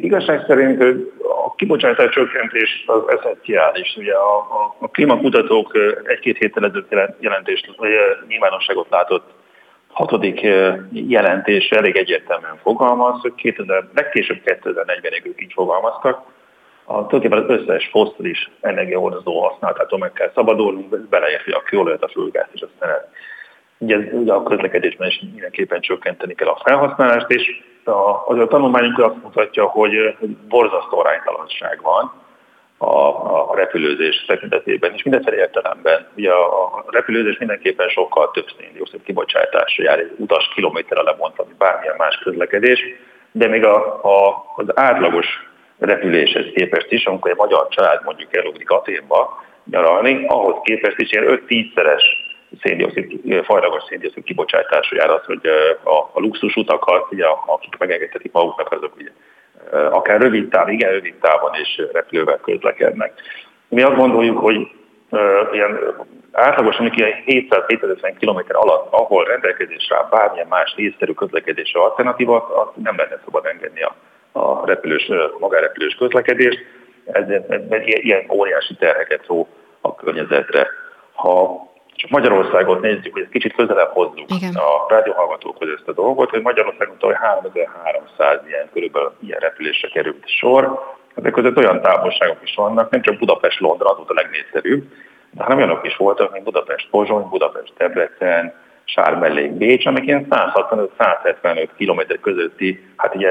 Igazság szerint kibocsátás csökkentés az eszenciális. Ugye a, a, a klímakutatók egy-két héttel ezelőtt jelentést, nyilvánosságot látott hatodik jelentés elég egyértelműen fogalmaz, hogy 2000, legkésőbb 2040-ig ők így fogalmaztak. A, tulajdonképpen az összes foszilis energiahordozó használatától meg kell szabadulnunk, beleértve a kőolajat, a földgázt és a szenet. Ugye, ugye a közlekedésben is mindenképpen csökkenteni kell a felhasználást, és a, az a tanulmányunk azt mutatja, hogy, borzasztó aránytalanság van a, a repülőzés tekintetében, és mindenféle értelemben. Ugye a, a repülőzés mindenképpen sokkal több széndiokszid kibocsátásra jár egy utas kilométerre lebontva, mint bármilyen más közlekedés, de még a, a, az átlagos repüléshez képest is, amikor egy magyar család mondjuk elugrik Aténba nyaralni, ahhoz képest is ilyen 5-10-szeres széndiokszid, fajlagos széndiokszid kibocsátású jár az, hogy a, a luxus utakat, ugye, akik megengedhetik maguknak, azok ugye, akár rövid távon, igen rövid távon és repülővel közlekednek. Mi azt gondoljuk, hogy uh, ilyen átlagosan ilyen 700-750 km alatt, ahol rendelkezésre áll bármilyen más észszerű közlekedésre alternatíva, azt nem lenne szabad engedni a, a repülős, magárepülős közlekedést. Ez, ez, ez ilyen óriási terheket ró a környezetre. Ha csak Magyarországot nézzük, hogy egy kicsit közelebb hozzuk Igen. a rádióhallgatókhoz ezt a dolgot, hogy Magyarországon hogy 3300 ilyen körülbelül ilyen repülésre került sor. Ezek között olyan távolságok is vannak, nem csak Budapest-Londra, az volt a legnépszerűbb, de hanem olyanok is voltak, mint Budapest-Pozsony, Budapest-Debrecen, Sármellék, Bécs, amik ilyen 165-175 km közötti, hát ugye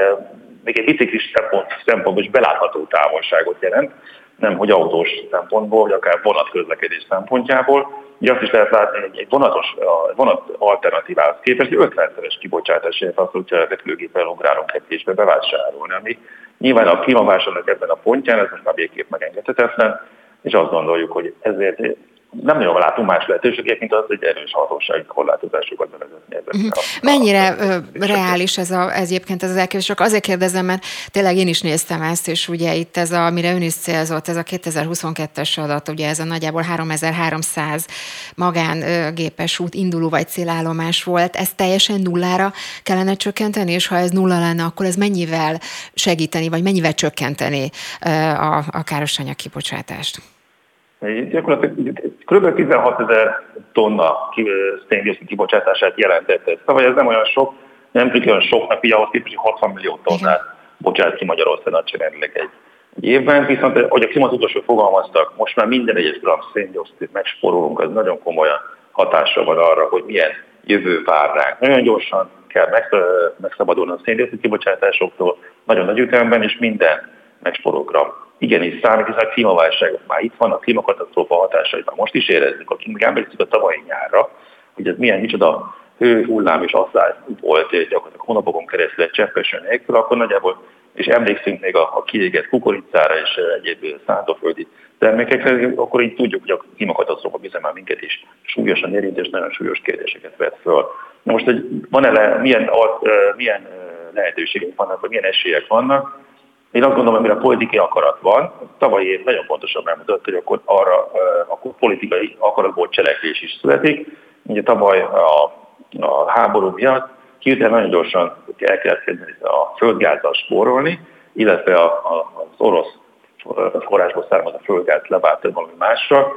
még egy biciklis szempont, szempontból is belátható távolságot jelent, nem hogy autós szempontból, vagy akár vonatközlekedés szempontjából. Ugye azt is lehet látni, hogy egy vonatos, vonat alternatívához képest 50-szeres kibocsátás ért azt, hogyha repülőgéppel ugrálunk repülésbe bevásárolni, ami nyilván a klímaválságnak ebben a pontján, ez most már végképp megengedhetetlen, és azt gondoljuk, hogy ezért nem nagyon látunk más lehetőséget, mint az, hogy erős hatósági korlátozásokat bevezetni. Uh-huh. Mennyire ö, reális ez, a, ez egyébként ez az elképzelés? Csak azért kérdezem, mert tényleg én is néztem ezt, és ugye itt ez, a, amire ön is célzott, ez a 2022-es adat, ugye ez a nagyjából 3300 magángépes út induló vagy célállomás volt, ez teljesen nullára kellene csökkenteni, és ha ez nulla lenne, akkor ez mennyivel segíteni, vagy mennyivel csökkenteni a, a károsanyag kibocsátást? Gyakorlatilag kb. 16 ezer tonna széndiokszid kibocsátását jelentette. Szóval ez nem olyan sok, nem tudjuk olyan soknak, ugye ahhoz képest, hogy 60 millió tonnát bocsát ki Magyarország nagyságrendileg egy, egy évben, viszont ahogy a klimatudósok fogalmaztak, most már minden egyes gram széndiokszid megsporolunk, az nagyon komolyan hatással van arra, hogy milyen jövő vár ránk. Nagyon gyorsan kell megszabadulni a széndiokszid kibocsátásoktól, nagyon nagy ütemben, és minden megsporol gram igenis számít, hiszen a klímaválság már itt van, a klímakatasztrófa hatásait már most is érezzük, akik emlékszik a tavalyi nyárra, hogy ez milyen micsoda hő, hullám és asszály volt gyakorlatilag hónapokon keresztül egy cseppeső nélkül, akkor nagyjából, és emlékszünk még a, a kiégett kukoricára és egyéb szántóföldi termékekre, akkor így tudjuk, hogy a klímakatasztrófa bizony már minket is súlyosan érint, és nagyon súlyos kérdéseket vet föl. Most, hogy van-e le, milyen, milyen lehetőségek vannak, vagy milyen esélyek vannak, én azt gondolom, hogy a politikai akarat van, tavalyi év nagyon pontosan megmutatott, hogy akkor arra akkor politikai akaratból cselekvés is születik. Ugye tavaly a, a háború miatt hirtelen nagyon gyorsan el kellett kezdeni a földgázzal spórolni, illetve a, a, az orosz forrásból származó földgáz levált valami másra.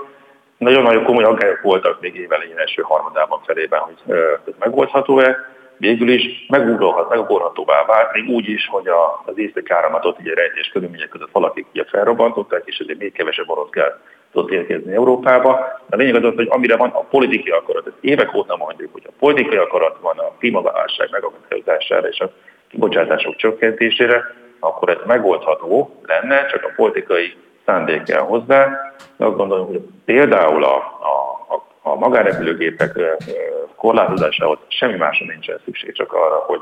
Nagyon-nagyon komoly aggályok voltak még évelején első harmadában felében, hogy ez megoldható-e végül is megugorhat, megugorhatóvá vált, még úgy is, hogy a, az északi áramatot ugye rejtés körülmények között valakik ugye felrobbantották, és ezért még kevesebb orosz gáz tudott érkezni Európába. A lényeg az, hogy amire van a politikai akarat, ezt évek óta mondjuk, hogy a politikai akarat van a klímaválság megakadályozására és a kibocsátások csökkentésére, akkor ez megoldható lenne, csak a politikai szándék kell hozzá. De azt gondolom, hogy például a, a, a a magánrepülőgépek korlátozásához semmi másra nincsen szükség, csak arra, hogy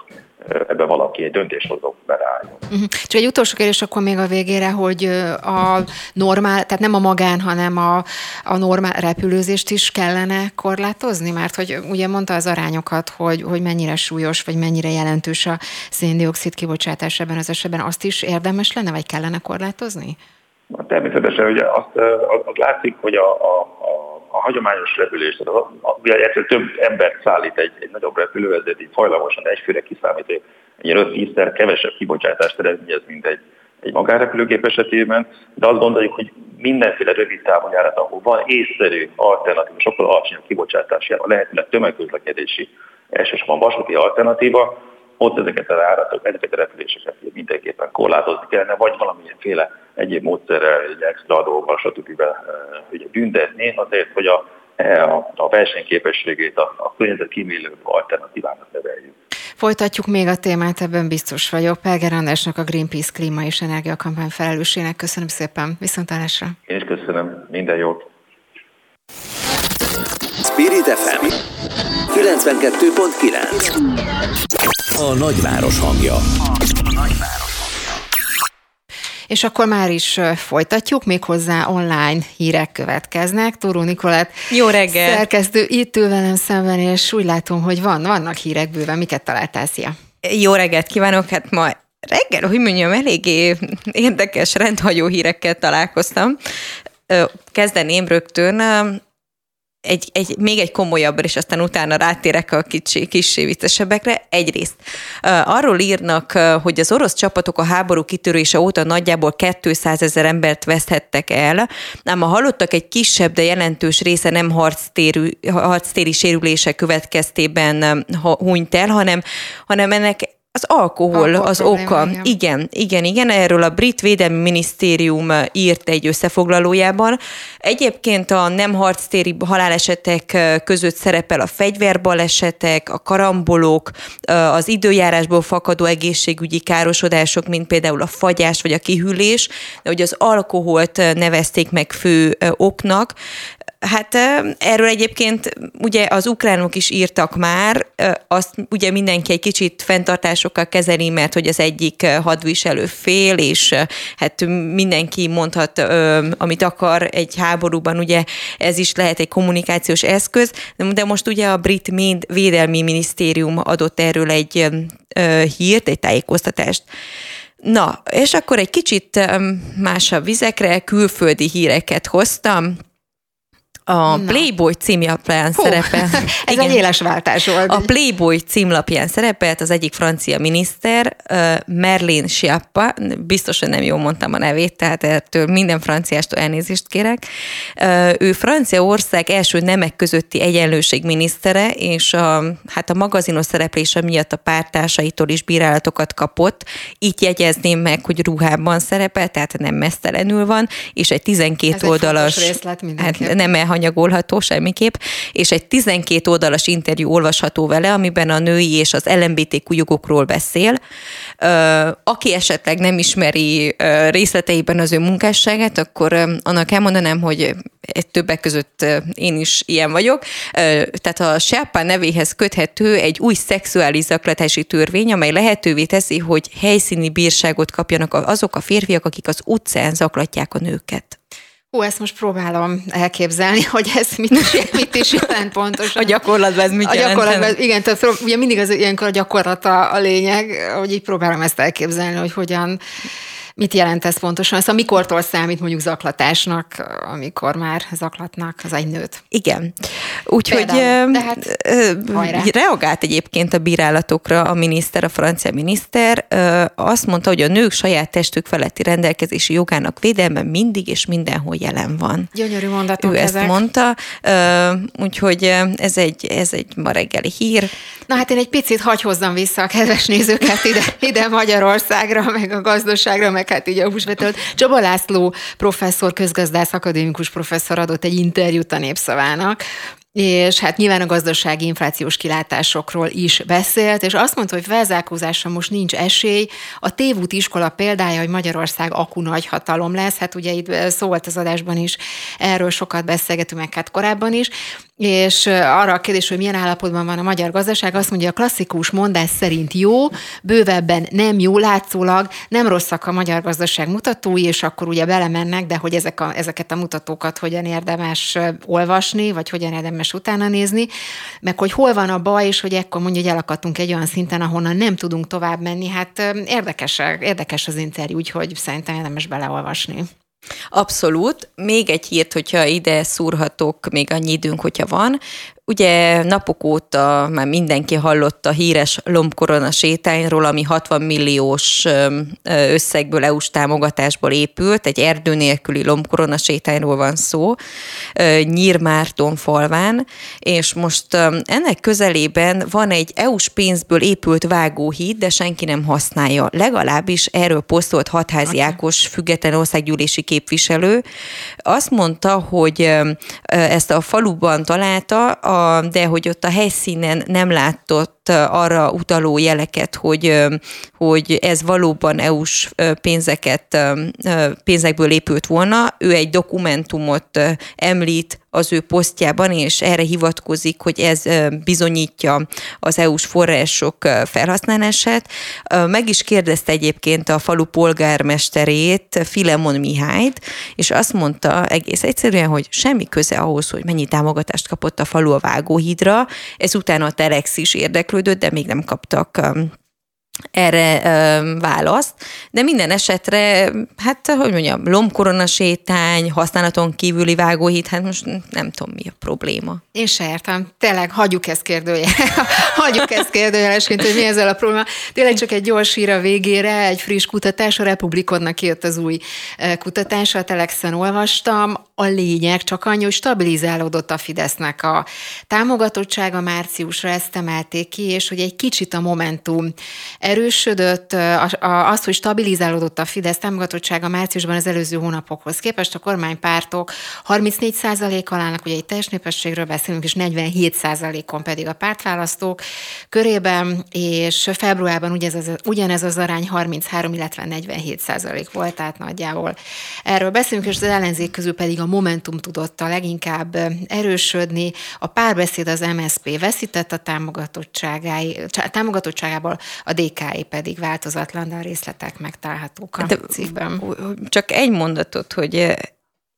ebbe valaki egy döntéshozó beleálljon. Uh-huh. Csak egy utolsó kérdés akkor még a végére, hogy a normál, tehát nem a magán, hanem a, a normál repülőzést is kellene korlátozni, mert hogy ugye mondta az arányokat, hogy, hogy mennyire súlyos, vagy mennyire jelentős a széndiokszid kibocsátás ebben az esetben, azt is érdemes lenne, vagy kellene korlátozni? Természetesen ugye azt, az látszik, hogy a, a, a a hagyományos repülés, tehát ugye egyszer több embert szállít egy, egy nagyobb repülő, ezért így fajlagosan egyfőre kiszámít, egy 5-10-szer kevesebb kibocsátást eredményez, mint egy, egy magánrepülőgép esetében, de azt gondoljuk, hogy mindenféle rövid távon járat, ahol van észszerű alternatív, sokkal alacsonyabb kibocsátásjára, lehetőleg tömegközlekedési, elsősorban vasúti alternatíva, ott ezeket a áratok, ezeket a repüléseket mindenképpen korlátozni kellene, vagy valamilyenféle egyéb módszerrel, egy extra adóval, stb. ugye büntetni, azért, hogy a a, a versenyképességét, a, a környezet kímélő alternatívának neveljük. Folytatjuk még a témát, ebben biztos vagyok. Pelger Andrásnak a Greenpeace klíma és energiakampány felelősének. Köszönöm szépen, viszontlátásra. Én is köszönöm, minden jót. Spirit FM 92.9 A nagyváros hangja. És akkor már is folytatjuk, méghozzá online hírek következnek. Turó Nikolát, Jó reggel! szerkesztő itt ül velem szemben, és úgy látom, hogy van, vannak hírek bőven. Miket találtál, szia? Jó reggelt kívánok! Hát ma reggel, hogy mondjam, eléggé érdekes, rendhagyó hírekkel találkoztam. Kezdeném rögtön egy, egy, még egy komolyabbra, és aztán utána rátérek a kicsi, kicsi viccesebbekre. Egyrészt arról írnak, hogy az orosz csapatok a háború kitörése óta nagyjából 200 ezer embert veszthettek el, ám a halottak egy kisebb, de jelentős része nem harctérű, harctéri sérülése következtében hunyt el, hanem, hanem ennek az alkohol, alkohol az oka. Igen. igen, igen, igen. Erről a brit védelmi minisztérium írt egy összefoglalójában. Egyébként a nem harctéri halálesetek között szerepel a fegyverbalesetek, a karambolók, az időjárásból fakadó egészségügyi károsodások, mint például a fagyás vagy a kihűlés, de hogy az alkoholt nevezték meg fő oknak. Hát erről egyébként ugye az ukránok is írtak már, azt ugye mindenki egy kicsit fenntartásokkal kezeli, mert hogy az egyik hadviselő fél, és hát mindenki mondhat, amit akar egy háborúban, ugye ez is lehet egy kommunikációs eszköz, de most ugye a brit védelmi minisztérium adott erről egy hírt, egy tájékoztatást. Na, és akkor egy kicsit másabb vizekre külföldi híreket hoztam a Na. Playboy címlapján Hú, szerepel. Ez igen, egy éles váltás volt. A Playboy címlapján szerepelt az egyik francia miniszter, Merlin Schiappa, biztosan nem jól mondtam a nevét, tehát ettől minden franciástól elnézést kérek. Ő Franciaország első nemek közötti egyenlőség minisztere, és a, hát a magazinos szereplése miatt a pártársaitól is bírálatokat kapott. Így jegyezném meg, hogy ruhában szerepel, tehát nem mesztelenül van, és egy 12 Ez oldalas... Egy részlet hát nem elhanyagolható semmiképp, és egy 12 oldalas interjú olvasható vele, amiben a női és az LMBTQ jogokról beszél. Aki esetleg nem ismeri részleteiben az ő munkásságát, akkor annak elmondanám, hogy egy többek között én is ilyen vagyok. Tehát a Sherpa nevéhez köthető egy új szexuális zaklatási törvény, amely lehetővé teszi, hogy helyszíni bírságot kapjanak azok a férfiak, akik az utcán zaklatják a nőket. Hú, ezt most próbálom elképzelni, hogy ez mit is, mit is jelent pontosan. A gyakorlatban ez mit a jelent? Gyakorlatban, igen, tehát ugye mindig az ilyenkor a gyakorlata a lényeg, hogy így próbálom ezt elképzelni, hogy hogyan Mit jelent ez pontosan? Szóval mikortól számít mondjuk zaklatásnak, amikor már zaklatnak az egy nőt? Igen. Úgyhogy hát, reagált egyébként a bírálatokra a miniszter, a francia miniszter. Azt mondta, hogy a nők saját testük feletti rendelkezési jogának védelme mindig és mindenhol jelen van. Gyönyörű mondatok Ő ezek. ezt mondta, úgyhogy ez egy, ez egy ma reggeli hír. Na hát én egy picit hagy hozzam vissza a kedves nézőket ide, ide Magyarországra, meg a gazdaságra, meg hát így a húsvételt. Csaba László professzor, közgazdász, akadémikus professzor adott egy interjút a Népszavának, és hát nyilván a gazdasági inflációs kilátásokról is beszélt, és azt mondta, hogy felzárkózásra most nincs esély. A tévút iskola példája, hogy Magyarország aku nagy lesz, hát ugye itt szólt az adásban is, erről sokat beszélgetünk meg hát korábban is, és arra a kérdés, hogy milyen állapotban van a magyar gazdaság, azt mondja, a klasszikus mondás szerint jó, bővebben nem jó, látszólag nem rosszak a magyar gazdaság mutatói, és akkor ugye belemennek, de hogy ezek a, ezeket a mutatókat hogyan érdemes olvasni, vagy hogyan érdemes utána nézni, meg hogy hol van a baj, és hogy ekkor mondja, hogy elakadtunk egy olyan szinten, ahonnan nem tudunk tovább menni. Hát érdekes, érdekes az interjú, úgyhogy szerintem érdemes beleolvasni. Abszolút. Még egy hírt, hogyha ide szúrhatok, még annyi időnk, hogyha van. Ugye napok óta már mindenki hallott a híres lombkorona sétányról, ami 60 milliós összegből, EU-s támogatásból épült, egy erdő nélküli lombkorona sétányról van szó, Nyírmárton falván, és most ennek közelében van egy EU-s pénzből épült vágóhíd, de senki nem használja. Legalábbis erről posztolt Hatházi Ákos független országgyűlési képviselő. Azt mondta, hogy ezt a faluban találta, de hogy ott a helyszínen nem látott arra utaló jeleket, hogy, hogy ez valóban EU-s pénzeket, pénzekből épült volna. Ő egy dokumentumot említ az ő posztjában, és erre hivatkozik, hogy ez bizonyítja az EU-s források felhasználását. Meg is kérdezte egyébként a falu polgármesterét, Filemon Mihályt, és azt mondta egész egyszerűen, hogy semmi köze ahhoz, hogy mennyi támogatást kapott a falu a vágóhídra, ezután a Telex is érdeklődött, de még nem kaptak erre ö, választ, de minden esetre, hát hogy mondjam, lombkorona sétány, használaton kívüli vágóhíd, hát most nem tudom, mi a probléma. Én se értem. Tényleg, hagyjuk ezt kérdője. hagyjuk ezt kérdőjelesként, hogy mi ezzel a probléma. Tényleg csak egy gyors hír a végére, egy friss kutatás, a Republikonnak kijött az új kutatása, a Telexen olvastam. A lényeg csak annyi, hogy stabilizálódott a Fidesznek a támogatottsága márciusra, ezt emelték ki, és hogy egy kicsit a Momentum erősödött, az, hogy stabilizálódott a Fidesz támogatottsága márciusban az előző hónapokhoz képest, a kormánypártok 34%-kal állnak, ugye egy teljes népességről beszélünk, és 47%-on pedig a pártválasztók körében, és februárban ugyanez az, ugyanez az arány 33, illetve 47 százalék volt, tehát nagyjából erről beszélünk, és az ellenzék közül pedig a Momentum tudott a leginkább erősödni. A párbeszéd az MSP veszített a támogatottságából, a DK DK-i pedig változatlan, de a részletek megtalálhatók a de, cikkben. Csak egy mondatot, hogy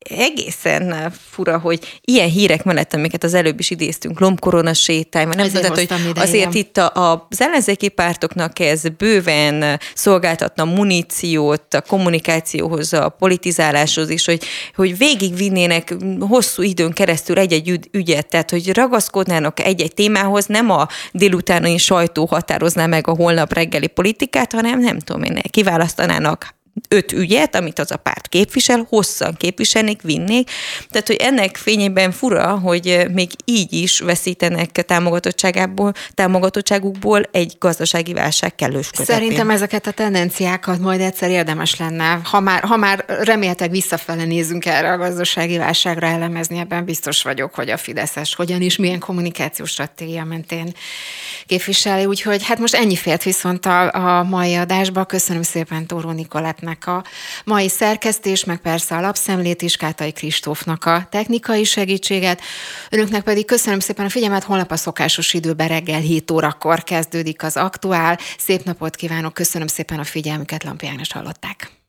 egészen fura, hogy ilyen hírek mellett, amiket az előbb is idéztünk, lombkorona sétány, nem tudom, hogy ide, azért igen. itt a, az ellenzéki pártoknak ez bőven szolgáltatna muníciót a kommunikációhoz, a politizáláshoz is, hogy, hogy végigvinnének hosszú időn keresztül egy-egy ügyet, tehát hogy ragaszkodnának egy-egy témához, nem a délutáni sajtó határozná meg a holnap reggeli politikát, hanem nem tudom én, kiválasztanának öt ügyet, amit az a párt képvisel, hosszan képviselnék, vinnék. Tehát, hogy ennek fényében fura, hogy még így is veszítenek támogatottságából, támogatottságukból egy gazdasági válság kellős közepén. Szerintem ezeket a tendenciákat majd egyszer érdemes lenne, ha már, ha már remélhetőleg visszafele nézünk erre a gazdasági válságra elemezni, ebben biztos vagyok, hogy a Fideszes hogyan is, milyen kommunikációs stratégia mentén képviseli. Úgyhogy hát most ennyi fért viszont a, a mai adásba. Köszönöm szépen Tóró Nikolett Erzsébetnek a mai szerkesztés, meg persze a lapszemlét is, Kátai Kristófnak a technikai segítséget. Önöknek pedig köszönöm szépen a figyelmet, holnap a szokásos időben reggel 7 órakor kezdődik az aktuál. Szép napot kívánok, köszönöm szépen a figyelmüket, Lampi Ágnes hallották.